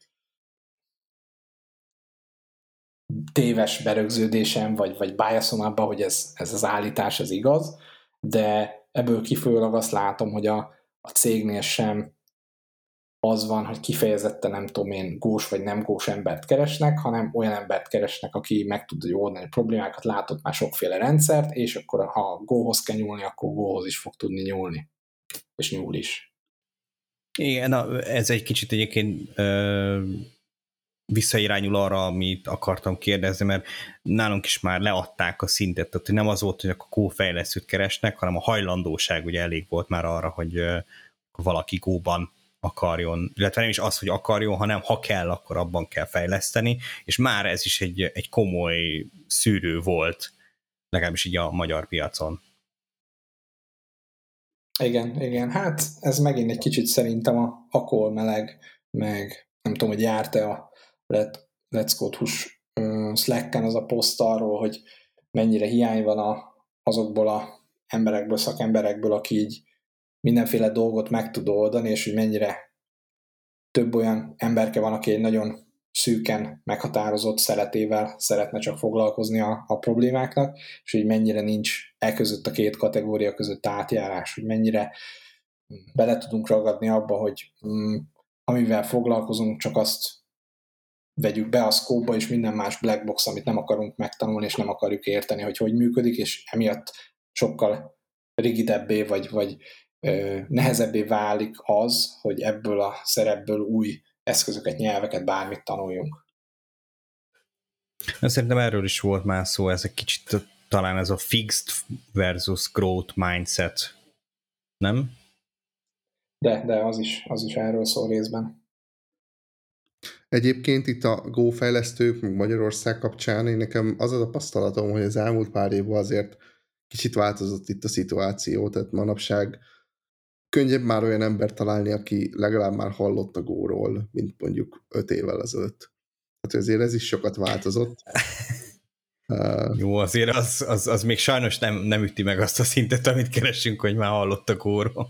téves berögződésem, vagy, vagy biasom abban, hogy ez, ez az állítás ez igaz, de ebből kifolyólag azt látom, hogy a, a cégnél sem az van, hogy kifejezetten nem tudom én gós vagy nem gós embert keresnek, hanem olyan embert keresnek, aki meg tudja oldani problémákat, látott már sokféle rendszert, és akkor ha góhoz kell nyúlni, akkor góhoz is fog tudni nyúlni és nyúl is. Igen, na, ez egy kicsit egyébként ö, visszairányul arra, amit akartam kérdezni, mert nálunk is már leadták a szintet, tehát nem az volt, hogy a kófejlesztőt keresnek, hanem a hajlandóság ugye elég volt már arra, hogy ö, valaki góban akarjon, illetve nem is az, hogy akarjon, hanem ha kell, akkor abban kell fejleszteni, és már ez is egy, egy komoly szűrő volt, legalábbis így a magyar piacon. Igen, igen. Hát ez megint egy kicsit szerintem a akol meleg, meg nem tudom, hogy járt-e a Let, Let's Go Hus Slack-en az a poszt arról, hogy mennyire hiány van a, azokból a emberekből, szakemberekből, aki így mindenféle dolgot meg tud oldani, és hogy mennyire több olyan emberke van, aki egy nagyon szűken meghatározott szeretével szeretne csak foglalkozni a, a problémáknak, és hogy mennyire nincs e között a két kategória között átjárás, hogy mennyire bele tudunk ragadni abba, hogy mm, amivel foglalkozunk, csak azt vegyük be a scope és minden más black box, amit nem akarunk megtanulni, és nem akarjuk érteni, hogy hogy működik, és emiatt sokkal rigidebbé, vagy, vagy ö, nehezebbé válik az, hogy ebből a szerepből új eszközöket, nyelveket, bármit tanuljunk. Szerintem erről is volt már szó, ez egy kicsit talán ez a fixed versus growth mindset, nem? De, de az is, az is erről szól részben. Egyébként itt a Go fejlesztők, meg Magyarország kapcsán én nekem az a tapasztalatom, hogy az elmúlt pár évben azért kicsit változott itt a szituáció, tehát manapság könnyebb már olyan ember találni, aki legalább már hallott a góról, mint mondjuk öt évvel ezelőtt. Tehát azért ez is sokat változott. Uh, Jó, azért az, az, az még sajnos nem, nem üti meg azt a szintet, amit keresünk, hogy már hallott a góról.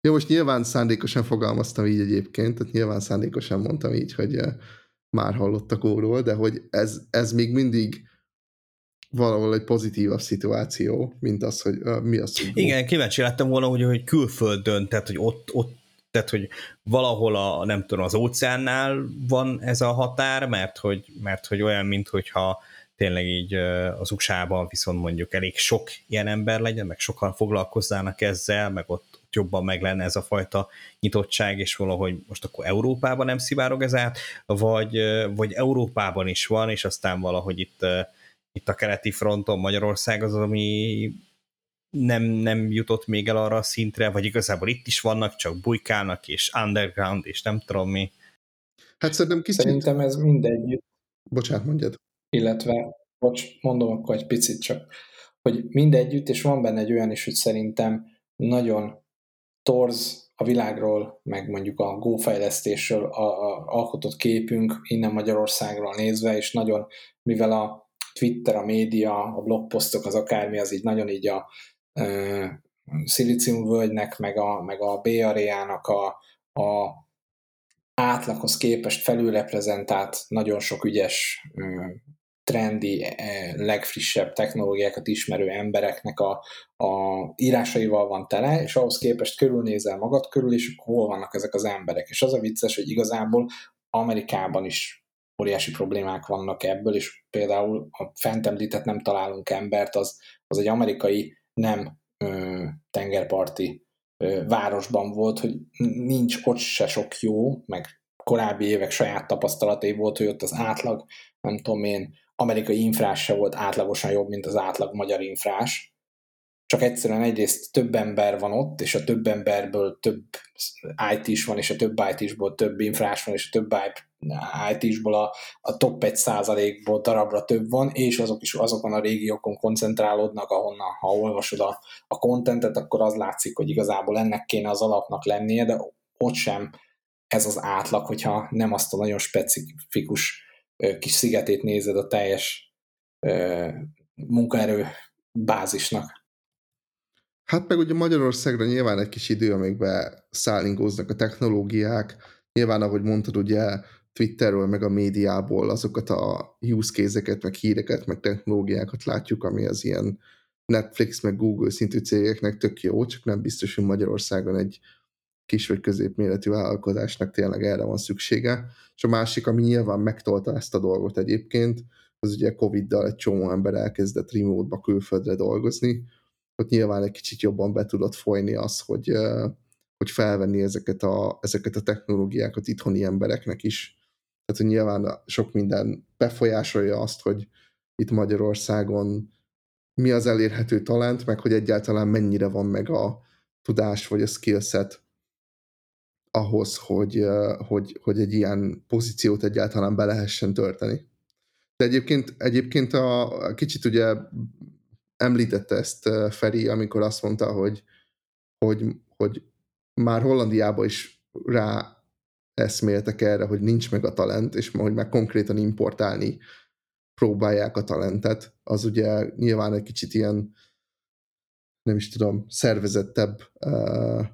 Jó, most nyilván szándékosan fogalmaztam így egyébként, tehát nyilván szándékosan mondtam így, hogy már hallottak óról, de hogy ez, ez még mindig valahol egy pozitívabb szituáció, mint az, hogy uh, mi az, hogy... Igen, kíváncsi lettem volna, hogy, hogy külföldön, tehát hogy ott, ott tehát, hogy valahol a, nem tudom, az óceánnál van ez a határ, mert hogy, mert hogy olyan, mint hogyha tényleg így az USA-ban viszont mondjuk elég sok ilyen ember legyen, meg sokan foglalkozzának ezzel, meg ott jobban meg lenne ez a fajta nyitottság, és valahogy most akkor Európában nem szivárog ez át, vagy, vagy Európában is van, és aztán valahogy itt, itt a keleti fronton Magyarország az, ami nem, nem jutott még el arra a szintre, vagy igazából itt is vannak, csak bujkálnak, és underground, és nem tudom mi. Hát szerintem kicsit... Szerintem ez mindegy. Bocsánat, mondjad. Illetve, bocs, mondom akkor egy picit csak, hogy mindegyütt, és van benne egy olyan is, hogy szerintem nagyon torz a világról, meg mondjuk a Go fejlesztésről a, a alkotott képünk innen Magyarországról nézve, és nagyon, mivel a Twitter, a média, a blogposztok, az akármi, az így nagyon így a e, völgynek, meg a, meg a Bay Area-nak a, a átlaghoz képest felülreprezentált nagyon sok ügyes trendi, eh, legfrissebb technológiákat ismerő embereknek a, a írásaival van tele, és ahhoz képest körülnézel magad körül, és hol vannak ezek az emberek. És az a vicces, hogy igazából Amerikában is óriási problémák vannak ebből, és például a fent említett nem találunk embert, az, az egy amerikai nem ö, tengerparti ö, városban volt, hogy nincs ott se sok jó, meg korábbi évek saját tapasztalatai volt, hogy ott az átlag, nem tudom én, amerikai infrás se volt átlagosan jobb, mint az átlag magyar infrás. Csak egyszerűen egyrészt több ember van ott, és a több emberből több IT is van, és a több IT isból több infrás van, és a több IT isból a, a top 1 százalékból darabra több van, és azok is azokon a régiókon koncentrálódnak, ahonnan, ha olvasod a, a contentet, akkor az látszik, hogy igazából ennek kéne az alapnak lennie, de ott sem ez az átlag, hogyha nem azt a nagyon specifikus kis szigetét nézed a teljes munkaerő bázisnak. Hát meg ugye Magyarországra nyilván egy kis idő, amíg beszállingóznak a technológiák. Nyilván, ahogy mondtad, ugye Twitterről, meg a médiából azokat a use case-eket, meg híreket, meg technológiákat látjuk, ami az ilyen Netflix, meg Google szintű cégeknek tök jó, csak nem biztos, hogy Magyarországon egy kis vagy középméretű vállalkozásnak tényleg erre van szüksége. És a másik, ami nyilván megtolta ezt a dolgot egyébként, az ugye Covid-dal egy csomó ember elkezdett remote-ba külföldre dolgozni, ott nyilván egy kicsit jobban be tudott folyni az, hogy, hogy felvenni ezeket a, ezeket a technológiákat itthoni embereknek is. Tehát, hogy nyilván sok minden befolyásolja azt, hogy itt Magyarországon mi az elérhető talent, meg hogy egyáltalán mennyire van meg a tudás vagy a skillset ahhoz, hogy, hogy, hogy egy ilyen pozíciót egyáltalán be lehessen tölteni. De egyébként, egyébként a, a kicsit ugye említette ezt Feri, amikor azt mondta, hogy, hogy, hogy már Hollandiába is rá eszméltek erre, hogy nincs meg a talent, és hogy meg konkrétan importálni próbálják a talentet, az ugye nyilván egy kicsit ilyen nem is tudom, szervezettebb uh,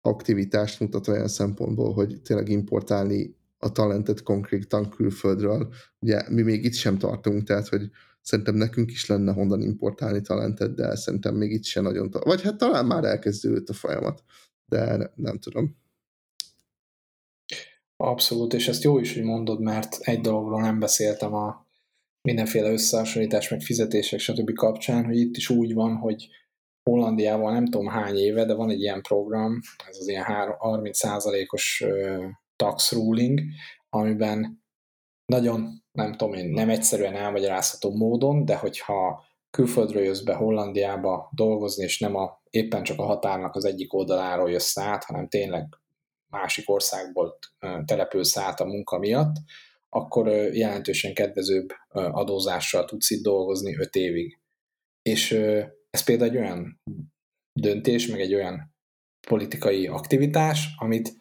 aktivitást mutat olyan szempontból, hogy tényleg importálni a talentet konkrétan külföldről. Ugye mi még itt sem tartunk, tehát hogy szerintem nekünk is lenne honnan importálni talentet, de szerintem még itt sem nagyon, vagy hát talán már elkezdődött a folyamat, de nem tudom. Abszolút, és ezt jó is, hogy mondod, mert egy dologról nem beszéltem a mindenféle összehasonlítás, meg fizetések, stb. kapcsán, hogy itt is úgy van, hogy Hollandiával nem tudom hány éve, de van egy ilyen program, ez az ilyen 30%-os tax ruling, amiben nagyon, nem tudom én, nem egyszerűen elmagyarázható módon, de hogyha külföldről jössz be Hollandiába dolgozni, és nem a, éppen csak a határnak az egyik oldaláról jössz át, hanem tényleg másik országból települsz át a munka miatt, akkor jelentősen kedvezőbb adózással tudsz itt dolgozni 5 évig. És ez például egy olyan döntés, meg egy olyan politikai aktivitás, amit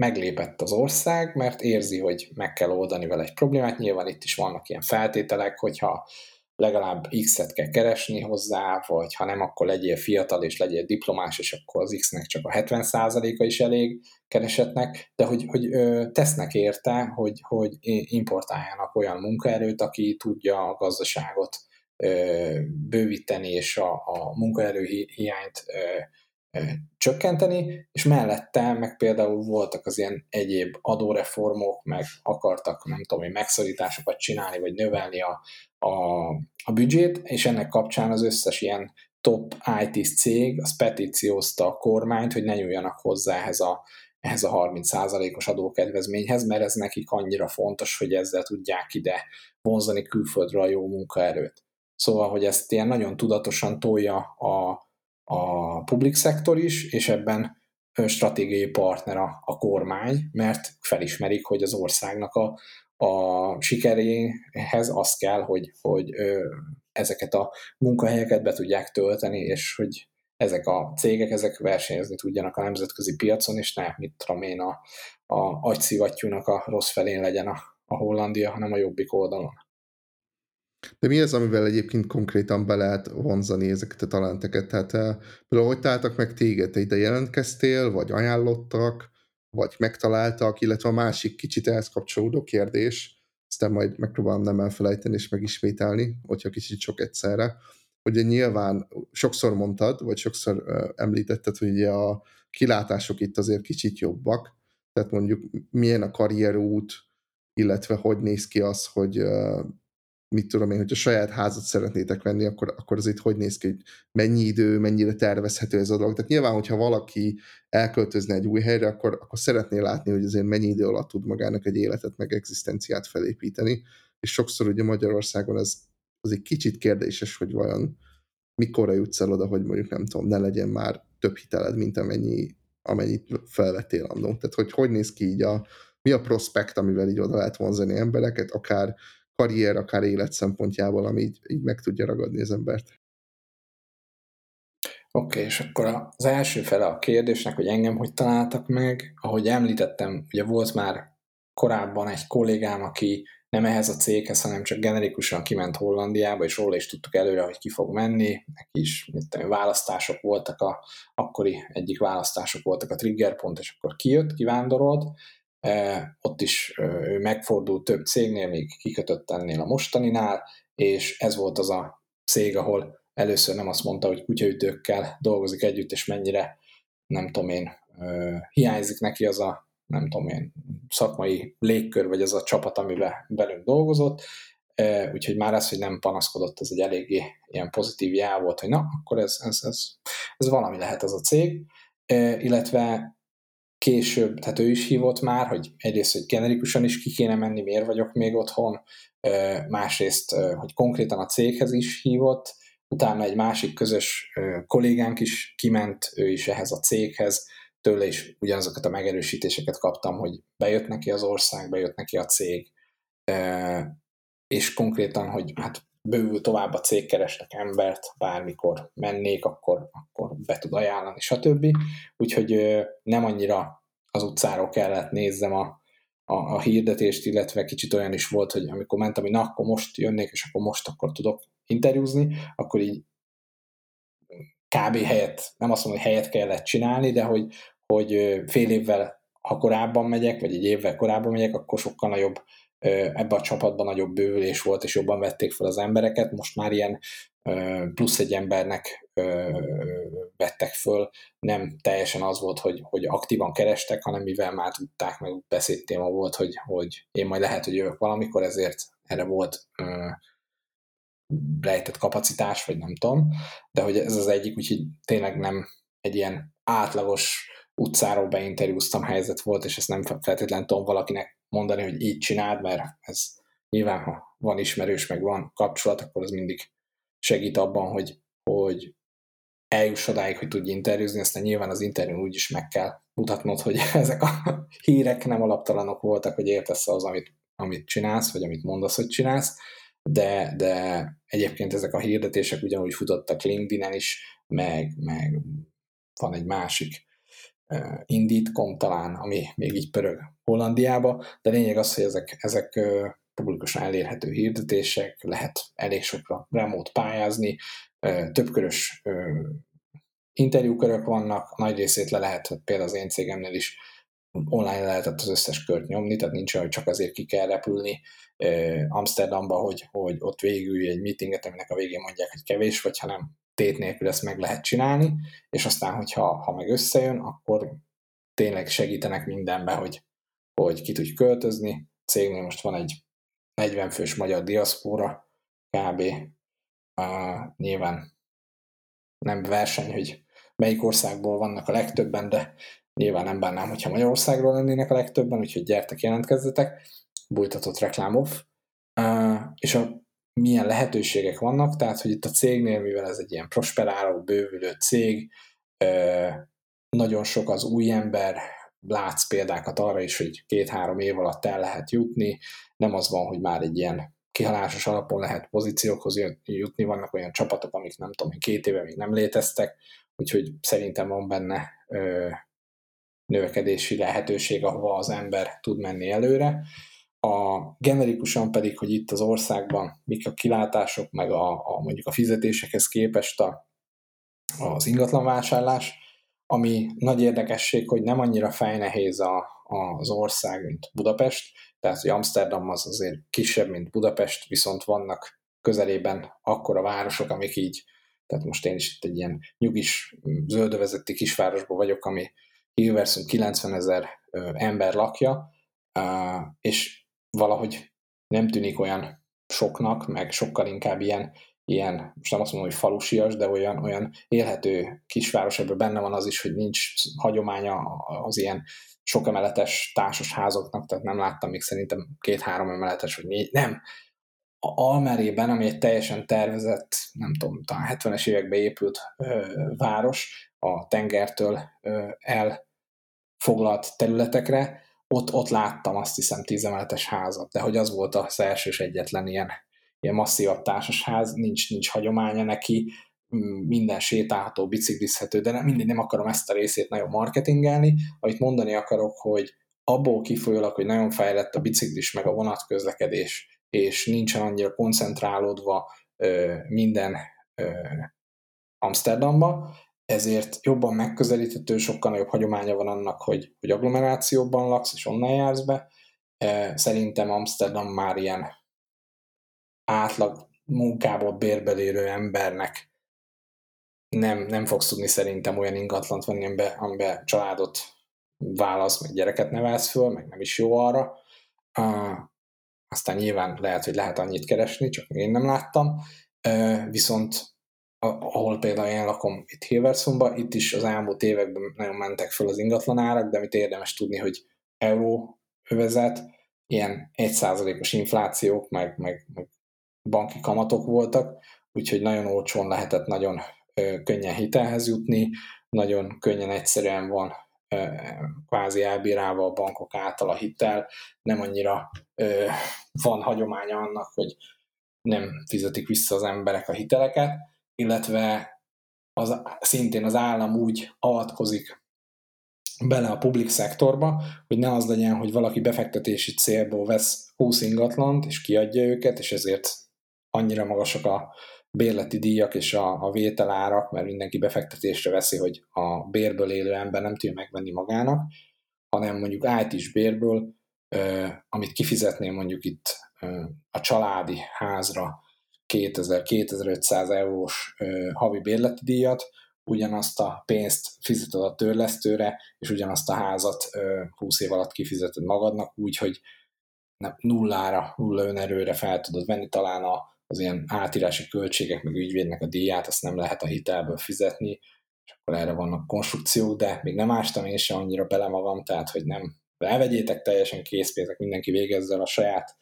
meglépett az ország, mert érzi, hogy meg kell oldani vele egy problémát. Nyilván itt is vannak ilyen feltételek, hogyha legalább X-et kell keresni hozzá, vagy ha nem, akkor legyél fiatal és legyél diplomás, és akkor az X-nek csak a 70%-a is elég keresetnek, de hogy, hogy tesznek érte, hogy, hogy importáljanak olyan munkaerőt, aki tudja a gazdaságot bővíteni, és a, a munkaerő hiányt csökkenteni, és mellette meg például voltak az ilyen egyéb adóreformok, meg akartak, nem tudom, hogy megszorításokat csinálni, vagy növelni a, a, a büdzsét, és ennek kapcsán az összes ilyen top IT cég, az petíciózta a kormányt, hogy ne nyúljanak hozzá ehhez a, ehhez a 30%-os adókedvezményhez, mert ez nekik annyira fontos, hogy ezzel tudják ide vonzani külföldről a jó munkaerőt. Szóval, hogy ezt ilyen nagyon tudatosan tolja a, a public szektor is, és ebben stratégiai partner a, a kormány, mert felismerik, hogy az országnak a, a sikeréhez az kell, hogy, hogy ezeket a munkahelyeket be tudják tölteni, és hogy ezek a cégek, ezek versenyezni tudjanak a nemzetközi piacon, és ne, mit tudom én, a, a agyszivattyúnak a rossz felén legyen a, a Hollandia, hanem a jobbik oldalon. De mi az, amivel egyébként konkrétan be lehet vonzani ezeket a talenteket? Tehát eh, például hogy találtak meg téged? Te ide jelentkeztél, vagy ajánlottak, vagy megtaláltak, illetve a másik kicsit ehhez kapcsolódó kérdés, aztán majd megpróbálom nem elfelejteni és megismételni, hogyha kicsit sok egyszerre, hogy nyilván sokszor mondtad, vagy sokszor uh, említetted, hogy ugye a kilátások itt azért kicsit jobbak, tehát mondjuk milyen a karrierút, illetve hogy néz ki az, hogy uh, mit tudom én, hogyha saját házat szeretnétek venni, akkor, akkor az itt hogy néz ki, hogy mennyi idő, mennyire tervezhető ez a dolog. Tehát nyilván, hogyha valaki elköltözne egy új helyre, akkor, akkor szeretné látni, hogy azért mennyi idő alatt tud magának egy életet, meg egzisztenciát felépíteni. És sokszor ugye Magyarországon ez az egy kicsit kérdéses, hogy vajon mikorra jutsz el oda, hogy mondjuk nem tudom, ne legyen már több hiteled, mint amennyi, amennyit felvettél annó. Tehát, hogy hogy néz ki így a, mi a prospekt, amivel így oda lehet vonzani embereket, akár karrier, akár élet szempontjából, ami így, így meg tudja ragadni az embert. Oké, okay, és akkor az első fele a kérdésnek, hogy engem hogy találtak meg, ahogy említettem, ugye volt már korábban egy kollégám, aki nem ehhez a céghez, hanem csak generikusan kiment Hollandiába, és róla is tudtuk előre, hogy ki fog menni. Neki is mit tudom, választások voltak, a, akkori egyik választások voltak a triggerpont, és akkor kijött, kivándorolt, ott is ő megfordult több cégnél, még kikötött ennél a mostaninál, és ez volt az a cég, ahol először nem azt mondta, hogy kutyaütőkkel dolgozik együtt, és mennyire, nem tudom én, hiányzik neki az a, nem tudom én, szakmai légkör, vagy az a csapat, amivel belünk dolgozott, úgyhogy már ez, hogy nem panaszkodott, ez egy eléggé ilyen pozitív jel volt, hogy na, akkor ez, ez, ez, ez valami lehet az a cég, illetve később, tehát ő is hívott már, hogy egyrészt, hogy generikusan is ki kéne menni, miért vagyok még otthon, másrészt, hogy konkrétan a céghez is hívott, utána egy másik közös kollégánk is kiment, ő is ehhez a céghez, tőle is ugyanazokat a megerősítéseket kaptam, hogy bejött neki az ország, bejött neki a cég, és konkrétan, hogy hát bővül tovább a cég, keresnek embert, bármikor mennék, akkor, akkor be tud ajánlani, stb. Úgyhogy nem annyira az utcáról kellett nézzem a, a, a hirdetést, illetve kicsit olyan is volt, hogy amikor mentem, hogy na, akkor most jönnék, és akkor most akkor tudok interjúzni, akkor így kb. helyet, nem azt mondom, hogy helyet kellett csinálni, de hogy, hogy fél évvel, ha korábban megyek, vagy egy évvel korábban megyek, akkor sokkal nagyobb ebbe a csapatban nagyobb bővülés volt, és jobban vették fel az embereket. Most már ilyen plusz egy embernek vettek föl, nem teljesen az volt, hogy, hogy aktívan kerestek, hanem mivel már tudták, meg beszédtéma volt, hogy, hogy én majd lehet, hogy jövök valamikor, ezért erre volt rejtett kapacitás, vagy nem tudom, de hogy ez az egyik, úgyhogy tényleg nem egy ilyen átlagos utcáról beinterjúztam helyzet volt, és ezt nem feltétlenül tudom valakinek mondani, hogy így csináld, mert ez nyilván, ha van ismerős, meg van kapcsolat, akkor az mindig segít abban, hogy, hogy eljuss odáig, hogy tudj interjúzni, aztán nyilván az interjún úgy is meg kell mutatnod, hogy ezek a hírek nem alaptalanok voltak, hogy értesz az, amit, amit csinálsz, vagy amit mondasz, hogy csinálsz, de, de egyébként ezek a hirdetések ugyanúgy futottak LinkedIn-en is, meg, meg van egy másik Indeed.com talán, ami még így pörög Hollandiába, de lényeg az, hogy ezek, ezek publikusan elérhető hirdetések, lehet elég sokra remote pályázni, többkörös interjúkörök vannak, nagy részét le lehet, például az én cégemnél is online lehetett az összes kört nyomni, tehát nincs olyan, hogy csak azért ki kell repülni Amsterdamba, hogy, hogy ott végül egy meetinget, aminek a végén mondják, hogy kevés vagy, hanem tét nélkül ezt meg lehet csinálni, és aztán, hogyha ha meg összejön, akkor tényleg segítenek mindenbe, hogy, hogy ki tudj költözni. A cégnél most van egy 40 fős magyar diaszpóra, kb. Uh, nyilván nem verseny, hogy melyik országból vannak a legtöbben, de nyilván nem bánnám, hogyha Magyarországról lennének a legtöbben, úgyhogy gyertek, jelentkezzetek, bújtatott reklám off. Uh, és a milyen lehetőségek vannak, tehát hogy itt a cégnél, mivel ez egy ilyen prosperáló, bővülő cég, nagyon sok az új ember, látsz példákat arra is, hogy két-három év alatt el lehet jutni, nem az van, hogy már egy ilyen kihalásos alapon lehet pozíciókhoz jutni, vannak olyan csapatok, amik nem tudom, két éve még nem léteztek, úgyhogy szerintem van benne növekedési lehetőség, ahova az ember tud menni előre. A generikusan pedig, hogy itt az országban mik a kilátások, meg a, a mondjuk a fizetésekhez képest a, az ingatlanvásárlás, ami nagy érdekesség, hogy nem annyira fejnehéz a, az ország, mint Budapest, tehát hogy Amsterdam az azért kisebb, mint Budapest, viszont vannak közelében akkora városok, amik így, tehát most én is itt egy ilyen nyugis, zöldövezeti kisvárosban vagyok, ami Hilversum 90 ezer ember lakja, és valahogy nem tűnik olyan soknak, meg sokkal inkább ilyen, ilyen most nem azt mondom, hogy falusias, de olyan, olyan élhető kisváros, ebből benne van az is, hogy nincs hagyománya az ilyen sok emeletes társas házoknak, tehát nem láttam még szerintem két-három emeletes, vagy négy, nem. A Almerében, ami egy teljesen tervezett, nem tudom, talán 70-es években épült ö, város, a tengertől ö, elfoglalt területekre, ott, ott láttam azt hiszem tízemeletes házat, de hogy az volt az első egyetlen ilyen, ilyen masszívabb társasház, nincs, nincs hagyománya neki, minden sétálható, biciklizhető, de nem, mindig nem akarom ezt a részét nagyon marketingelni. Amit mondani akarok, hogy abból kifolyólag, hogy nagyon fejlett a biciklis meg a vonatközlekedés, és nincsen annyira koncentrálódva ö, minden ö, Amsterdamba, ezért jobban megközelíthető, sokkal nagyobb hagyománya van annak, hogy, hogy agglomerációban laksz, és onnan jársz be. Szerintem Amsterdam már ilyen átlag munkából bérbelérő embernek nem, nem fogsz tudni szerintem olyan ingatlant venni, amiben, amiben családot válasz, meg gyereket nevelsz föl, meg nem is jó arra. Aztán nyilván lehet, hogy lehet annyit keresni, csak én nem láttam. Uh, viszont ahol például én lakom itt Hilversumban, itt is az elmúlt években nagyon mentek föl az ingatlanárak, de amit érdemes tudni, hogy euró övezet, ilyen 1%-os inflációk, meg, meg, meg banki kamatok voltak, úgyhogy nagyon olcsón lehetett nagyon ö, könnyen hitelhez jutni, nagyon könnyen egyszerűen van ö, kvázi elbírálva a bankok által a hitel, nem annyira ö, van hagyománya annak, hogy nem fizetik vissza az emberek a hiteleket, illetve az, szintén az állam úgy avatkozik bele a public szektorba, hogy ne az legyen, hogy valaki befektetési célból vesz 20 ingatlant, és kiadja őket, és ezért annyira magasak a bérleti díjak és a, a vételárak, mert mindenki befektetésre veszi, hogy a bérből élő ember nem tudja megvenni magának, hanem mondjuk IT-s bérből, amit kifizetné mondjuk itt a családi házra 2000-2500 eurós havi bérleti díjat, ugyanazt a pénzt fizeted a törlesztőre, és ugyanazt a házat 20 év alatt kifizeted magadnak, úgyhogy nullára, nulla önerőre fel tudod venni, talán az ilyen átírási költségek, meg ügyvédnek a díját, azt nem lehet a hitelből fizetni, és akkor erre vannak konstrukciók, de még nem ástam én sem annyira bele magam, tehát hogy nem. Elvegyétek teljesen készpénzek, mindenki végezze a saját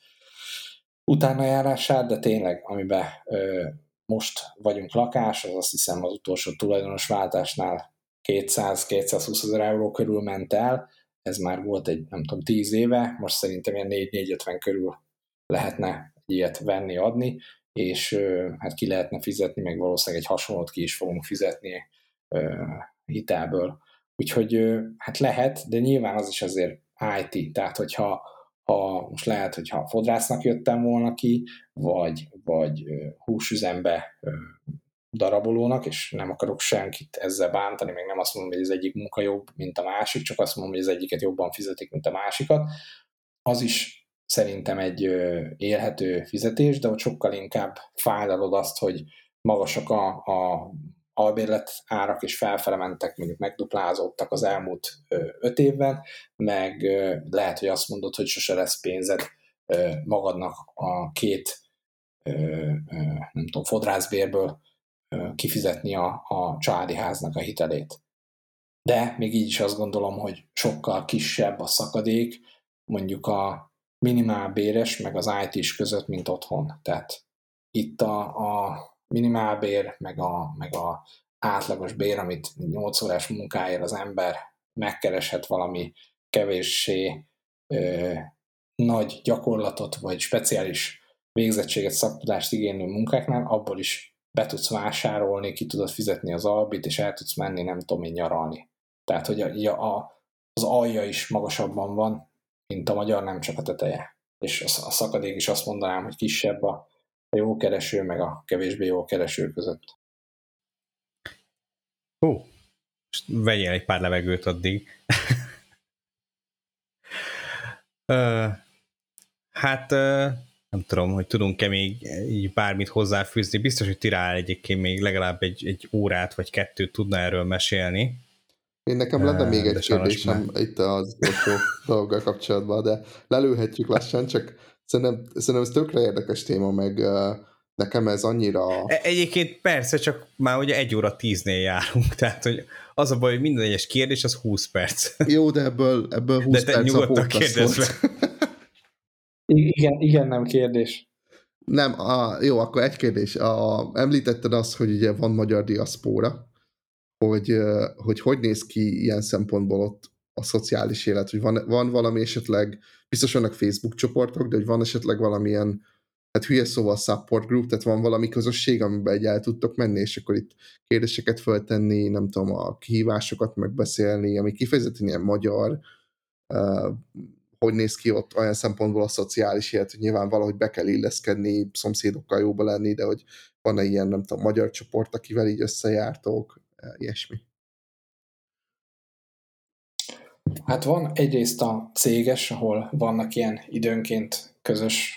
utánajárását, de tényleg, amiben ö, most vagyunk lakás, az azt hiszem az utolsó tulajdonos váltásnál 200-220 ezer euró körül ment el, ez már volt egy, nem tudom, 10 éve, most szerintem ilyen 4-450 körül lehetne ilyet venni, adni, és ö, hát ki lehetne fizetni, meg valószínűleg egy hasonlót ki is fogunk fizetni ö, hitelből. Úgyhogy ö, hát lehet, de nyilván az is azért IT, tehát hogyha ha most lehet, hogyha fodrásznak jöttem volna ki, vagy, vagy húsüzembe darabolónak, és nem akarok senkit ezzel bántani, még nem azt mondom, hogy az egyik munka jobb, mint a másik, csak azt mondom, hogy az egyiket jobban fizetik, mint a másikat. Az is szerintem egy élhető fizetés, de ott sokkal inkább fájdalod azt, hogy magasak a, a albérlet árak is felfele mentek, mondjuk megduplázódtak az elmúlt öt évben, meg lehet, hogy azt mondod, hogy sose lesz pénzed magadnak a két nem tudom, fodrászbérből kifizetni a, a családi háznak a hitelét. De még így is azt gondolom, hogy sokkal kisebb a szakadék mondjuk a minimálbéres meg az IT-s között, mint otthon. Tehát itt a, a minimálbér, meg a, meg a átlagos bér, amit 8 órás munkáért az ember megkereshet valami kevéssé ö, nagy gyakorlatot, vagy speciális végzettséget, szaktudást igénylő munkáknál, abból is be tudsz vásárolni, ki tudod fizetni az albit, és el tudsz menni, nem tudom én, nyaralni. Tehát, hogy a, a, az alja is magasabban van, mint a magyar, nem csak a teteje. És a, szakadék is azt mondanám, hogy kisebb a, a jó kereső, meg a kevésbé jó kereső között. Hú, most vegyél egy pár levegőt addig. uh, hát uh, nem tudom, hogy tudunk-e még így bármit hozzáfűzni. Biztos, hogy Tirál egyébként még legalább egy, egy órát vagy kettőt tudna erről mesélni. Én nekem lenne még egy kérdésem már... itt az utolsó dolggal kapcsolatban, de lelőhetjük lassan, csak szerintem, szerintem ez tökre érdekes téma, meg nekem ez annyira... E- egyébként persze, csak már ugye egy óra tíznél járunk, tehát hogy az a baj, hogy minden egyes kérdés az 20 perc. Jó, de ebből, ebből 20 de te perc a podcast Igen, igen, nem kérdés. Nem, a, jó, akkor egy kérdés. A, említetted azt, hogy ugye van magyar diaszpóra, hogy, hogy hogy néz ki ilyen szempontból ott a szociális élet, hogy van, van valami esetleg, biztos vannak Facebook csoportok, de hogy van esetleg valamilyen, hát hülye szóval support group, tehát van valami közösség, amiben egy el tudtok menni, és akkor itt kérdéseket föltenni, nem tudom, a kihívásokat megbeszélni, ami kifejezetten ilyen magyar, hogy néz ki ott olyan szempontból a szociális élet, hogy nyilván valahogy be kell illeszkedni, szomszédokkal jóba lenni, de hogy van-e ilyen, nem tudom, magyar csoport, akivel így összejártok, ilyesmi. Hát van egyrészt a céges, ahol vannak ilyen időnként közös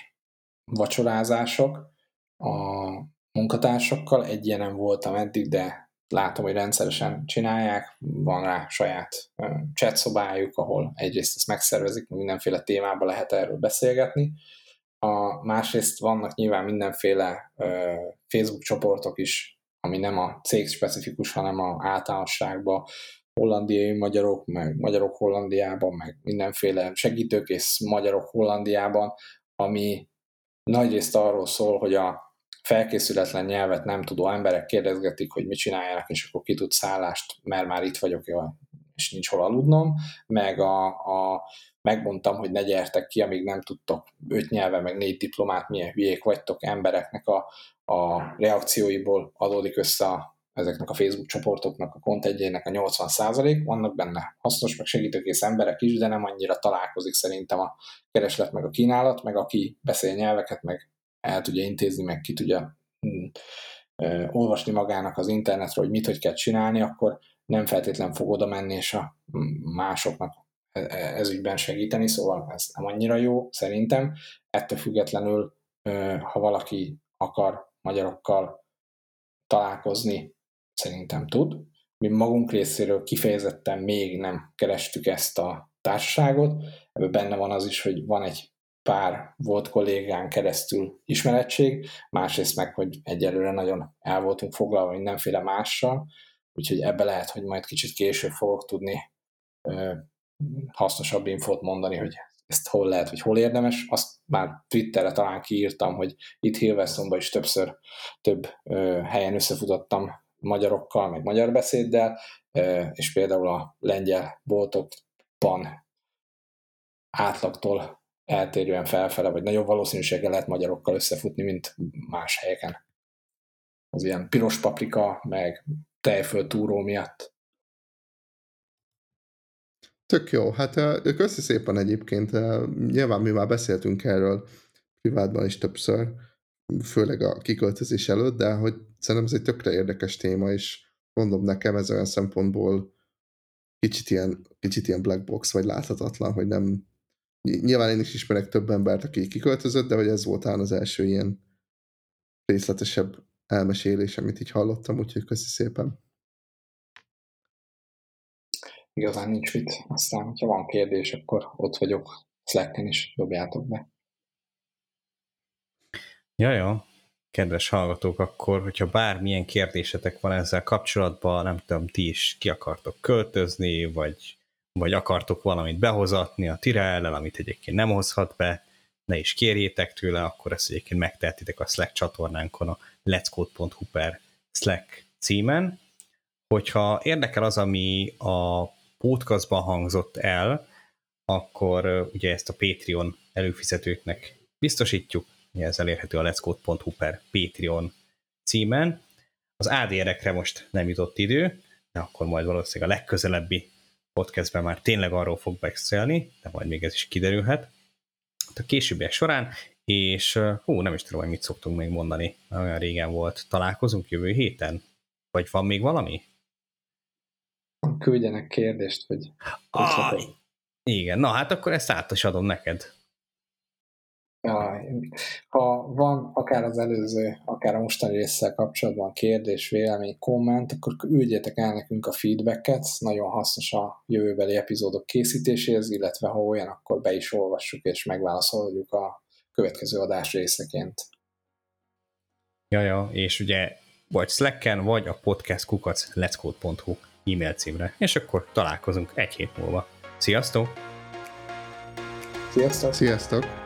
vacsorázások a munkatársakkal. Egy ilyenem voltam eddig, de látom, hogy rendszeresen csinálják, van rá saját chat szobájuk, ahol egyrészt ezt megszervezik, mindenféle témában lehet erről beszélgetni. A, másrészt vannak nyilván mindenféle Facebook csoportok is, ami nem a cég specifikus, hanem a általánosságban hollandiai magyarok, meg magyarok Hollandiában, meg mindenféle segítőkész magyarok Hollandiában, ami nagyrészt arról szól, hogy a felkészületlen nyelvet nem tudó emberek kérdezgetik, hogy mit csináljanak, és akkor ki tud szállást, mert már itt vagyok, és nincs hol aludnom, meg a, a megmondtam, hogy ne gyertek ki, amíg nem tudtok öt nyelve, meg négy diplomát, milyen hülyék vagytok embereknek a, a reakcióiból adódik össze a, ezeknek a Facebook csoportoknak a kontentjének a 80% vannak benne hasznos, meg segítőkész emberek is, de nem annyira találkozik szerintem a kereslet meg a kínálat, meg aki beszél nyelveket, meg el tudja intézni, meg ki tudja hm, olvasni magának az internetről, hogy mit, hogy kell csinálni, akkor nem feltétlen fog oda menni, és a másoknak e, e, ez ügyben segíteni, szóval ez nem annyira jó szerintem. Ettől függetlenül, ha valaki akar magyarokkal találkozni szerintem tud. Mi magunk részéről kifejezetten még nem kerestük ezt a társaságot. Ebben benne van az is, hogy van egy pár volt kollégán keresztül ismerettség, másrészt meg, hogy egyelőre nagyon el voltunk foglalva mindenféle mással, úgyhogy ebbe lehet, hogy majd kicsit később fogok tudni ö, hasznosabb infót mondani, hogy ezt hol lehet, hogy hol érdemes. Azt már Twitterre talán kiírtam, hogy itt Hilversonban is többször több ö, helyen összefutottam magyarokkal, meg magyar beszéddel, és például a lengyel boltokban átlagtól eltérően felfele, vagy nagyobb valószínűséggel lehet magyarokkal összefutni, mint más helyeken. Az ilyen piros paprika, meg tejföld túró miatt. Tök jó. Hát köszi szépen egyébként. Nyilván mi már beszéltünk erről privátban is többször, főleg a kiköltözés előtt, de hogy szerintem ez egy tökre érdekes téma, és mondom nekem ez olyan szempontból kicsit ilyen, kicsit ilyen black box, vagy láthatatlan, hogy nem, nyilván én is ismerek több embert, aki kiköltözött, de hogy ez volt az első ilyen részletesebb elmesélés, amit így hallottam, úgyhogy köszi szépen. Igazán nincs mit. Aztán, ha van kérdés, akkor ott vagyok Slacken is, dobjátok be. Ja, jó. Kedves hallgatók, akkor, hogyha bármilyen kérdésetek van ezzel kapcsolatban, nem tudom, ti is ki akartok költözni, vagy vagy akartok valamit behozatni a tire ellen, amit egyébként nem hozhat be, ne is kérjétek tőle, akkor ezt egyébként megtehetitek a Slack csatornánkon a letscode.hu per Slack címen. Hogyha érdekel az, ami a podcastban hangzott el, akkor ugye ezt a Patreon előfizetőknek biztosítjuk, ez elérhető a letscode.hu per Patreon címen. Az ADR-ekre most nem jutott idő, de akkor majd valószínűleg a legközelebbi podcastben már tényleg arról fog beszélni, de majd még ez is kiderülhet a későbbiek során, és hú, nem is tudom, hogy mit szoktunk még mondani, olyan régen volt. Találkozunk jövő héten? Vagy van még valami? Küldjenek kérdést, hogy... Ah, igen, na hát akkor ezt át is adom neked. Ja, ha van akár az előző, akár a mostani résszel kapcsolatban kérdés, vélemény, komment, akkor üldjétek el nekünk a feedbacket, nagyon hasznos a jövőbeli epizódok készítéséhez, illetve ha olyan, akkor be is olvassuk és megválaszoljuk a következő adás részeként. Ja, ja, és ugye vagy Slacken, vagy a podcast kukac let's.hu e-mail címre, és akkor találkozunk egy hét múlva. Sziasztok! Sziasztok! Sziasztok!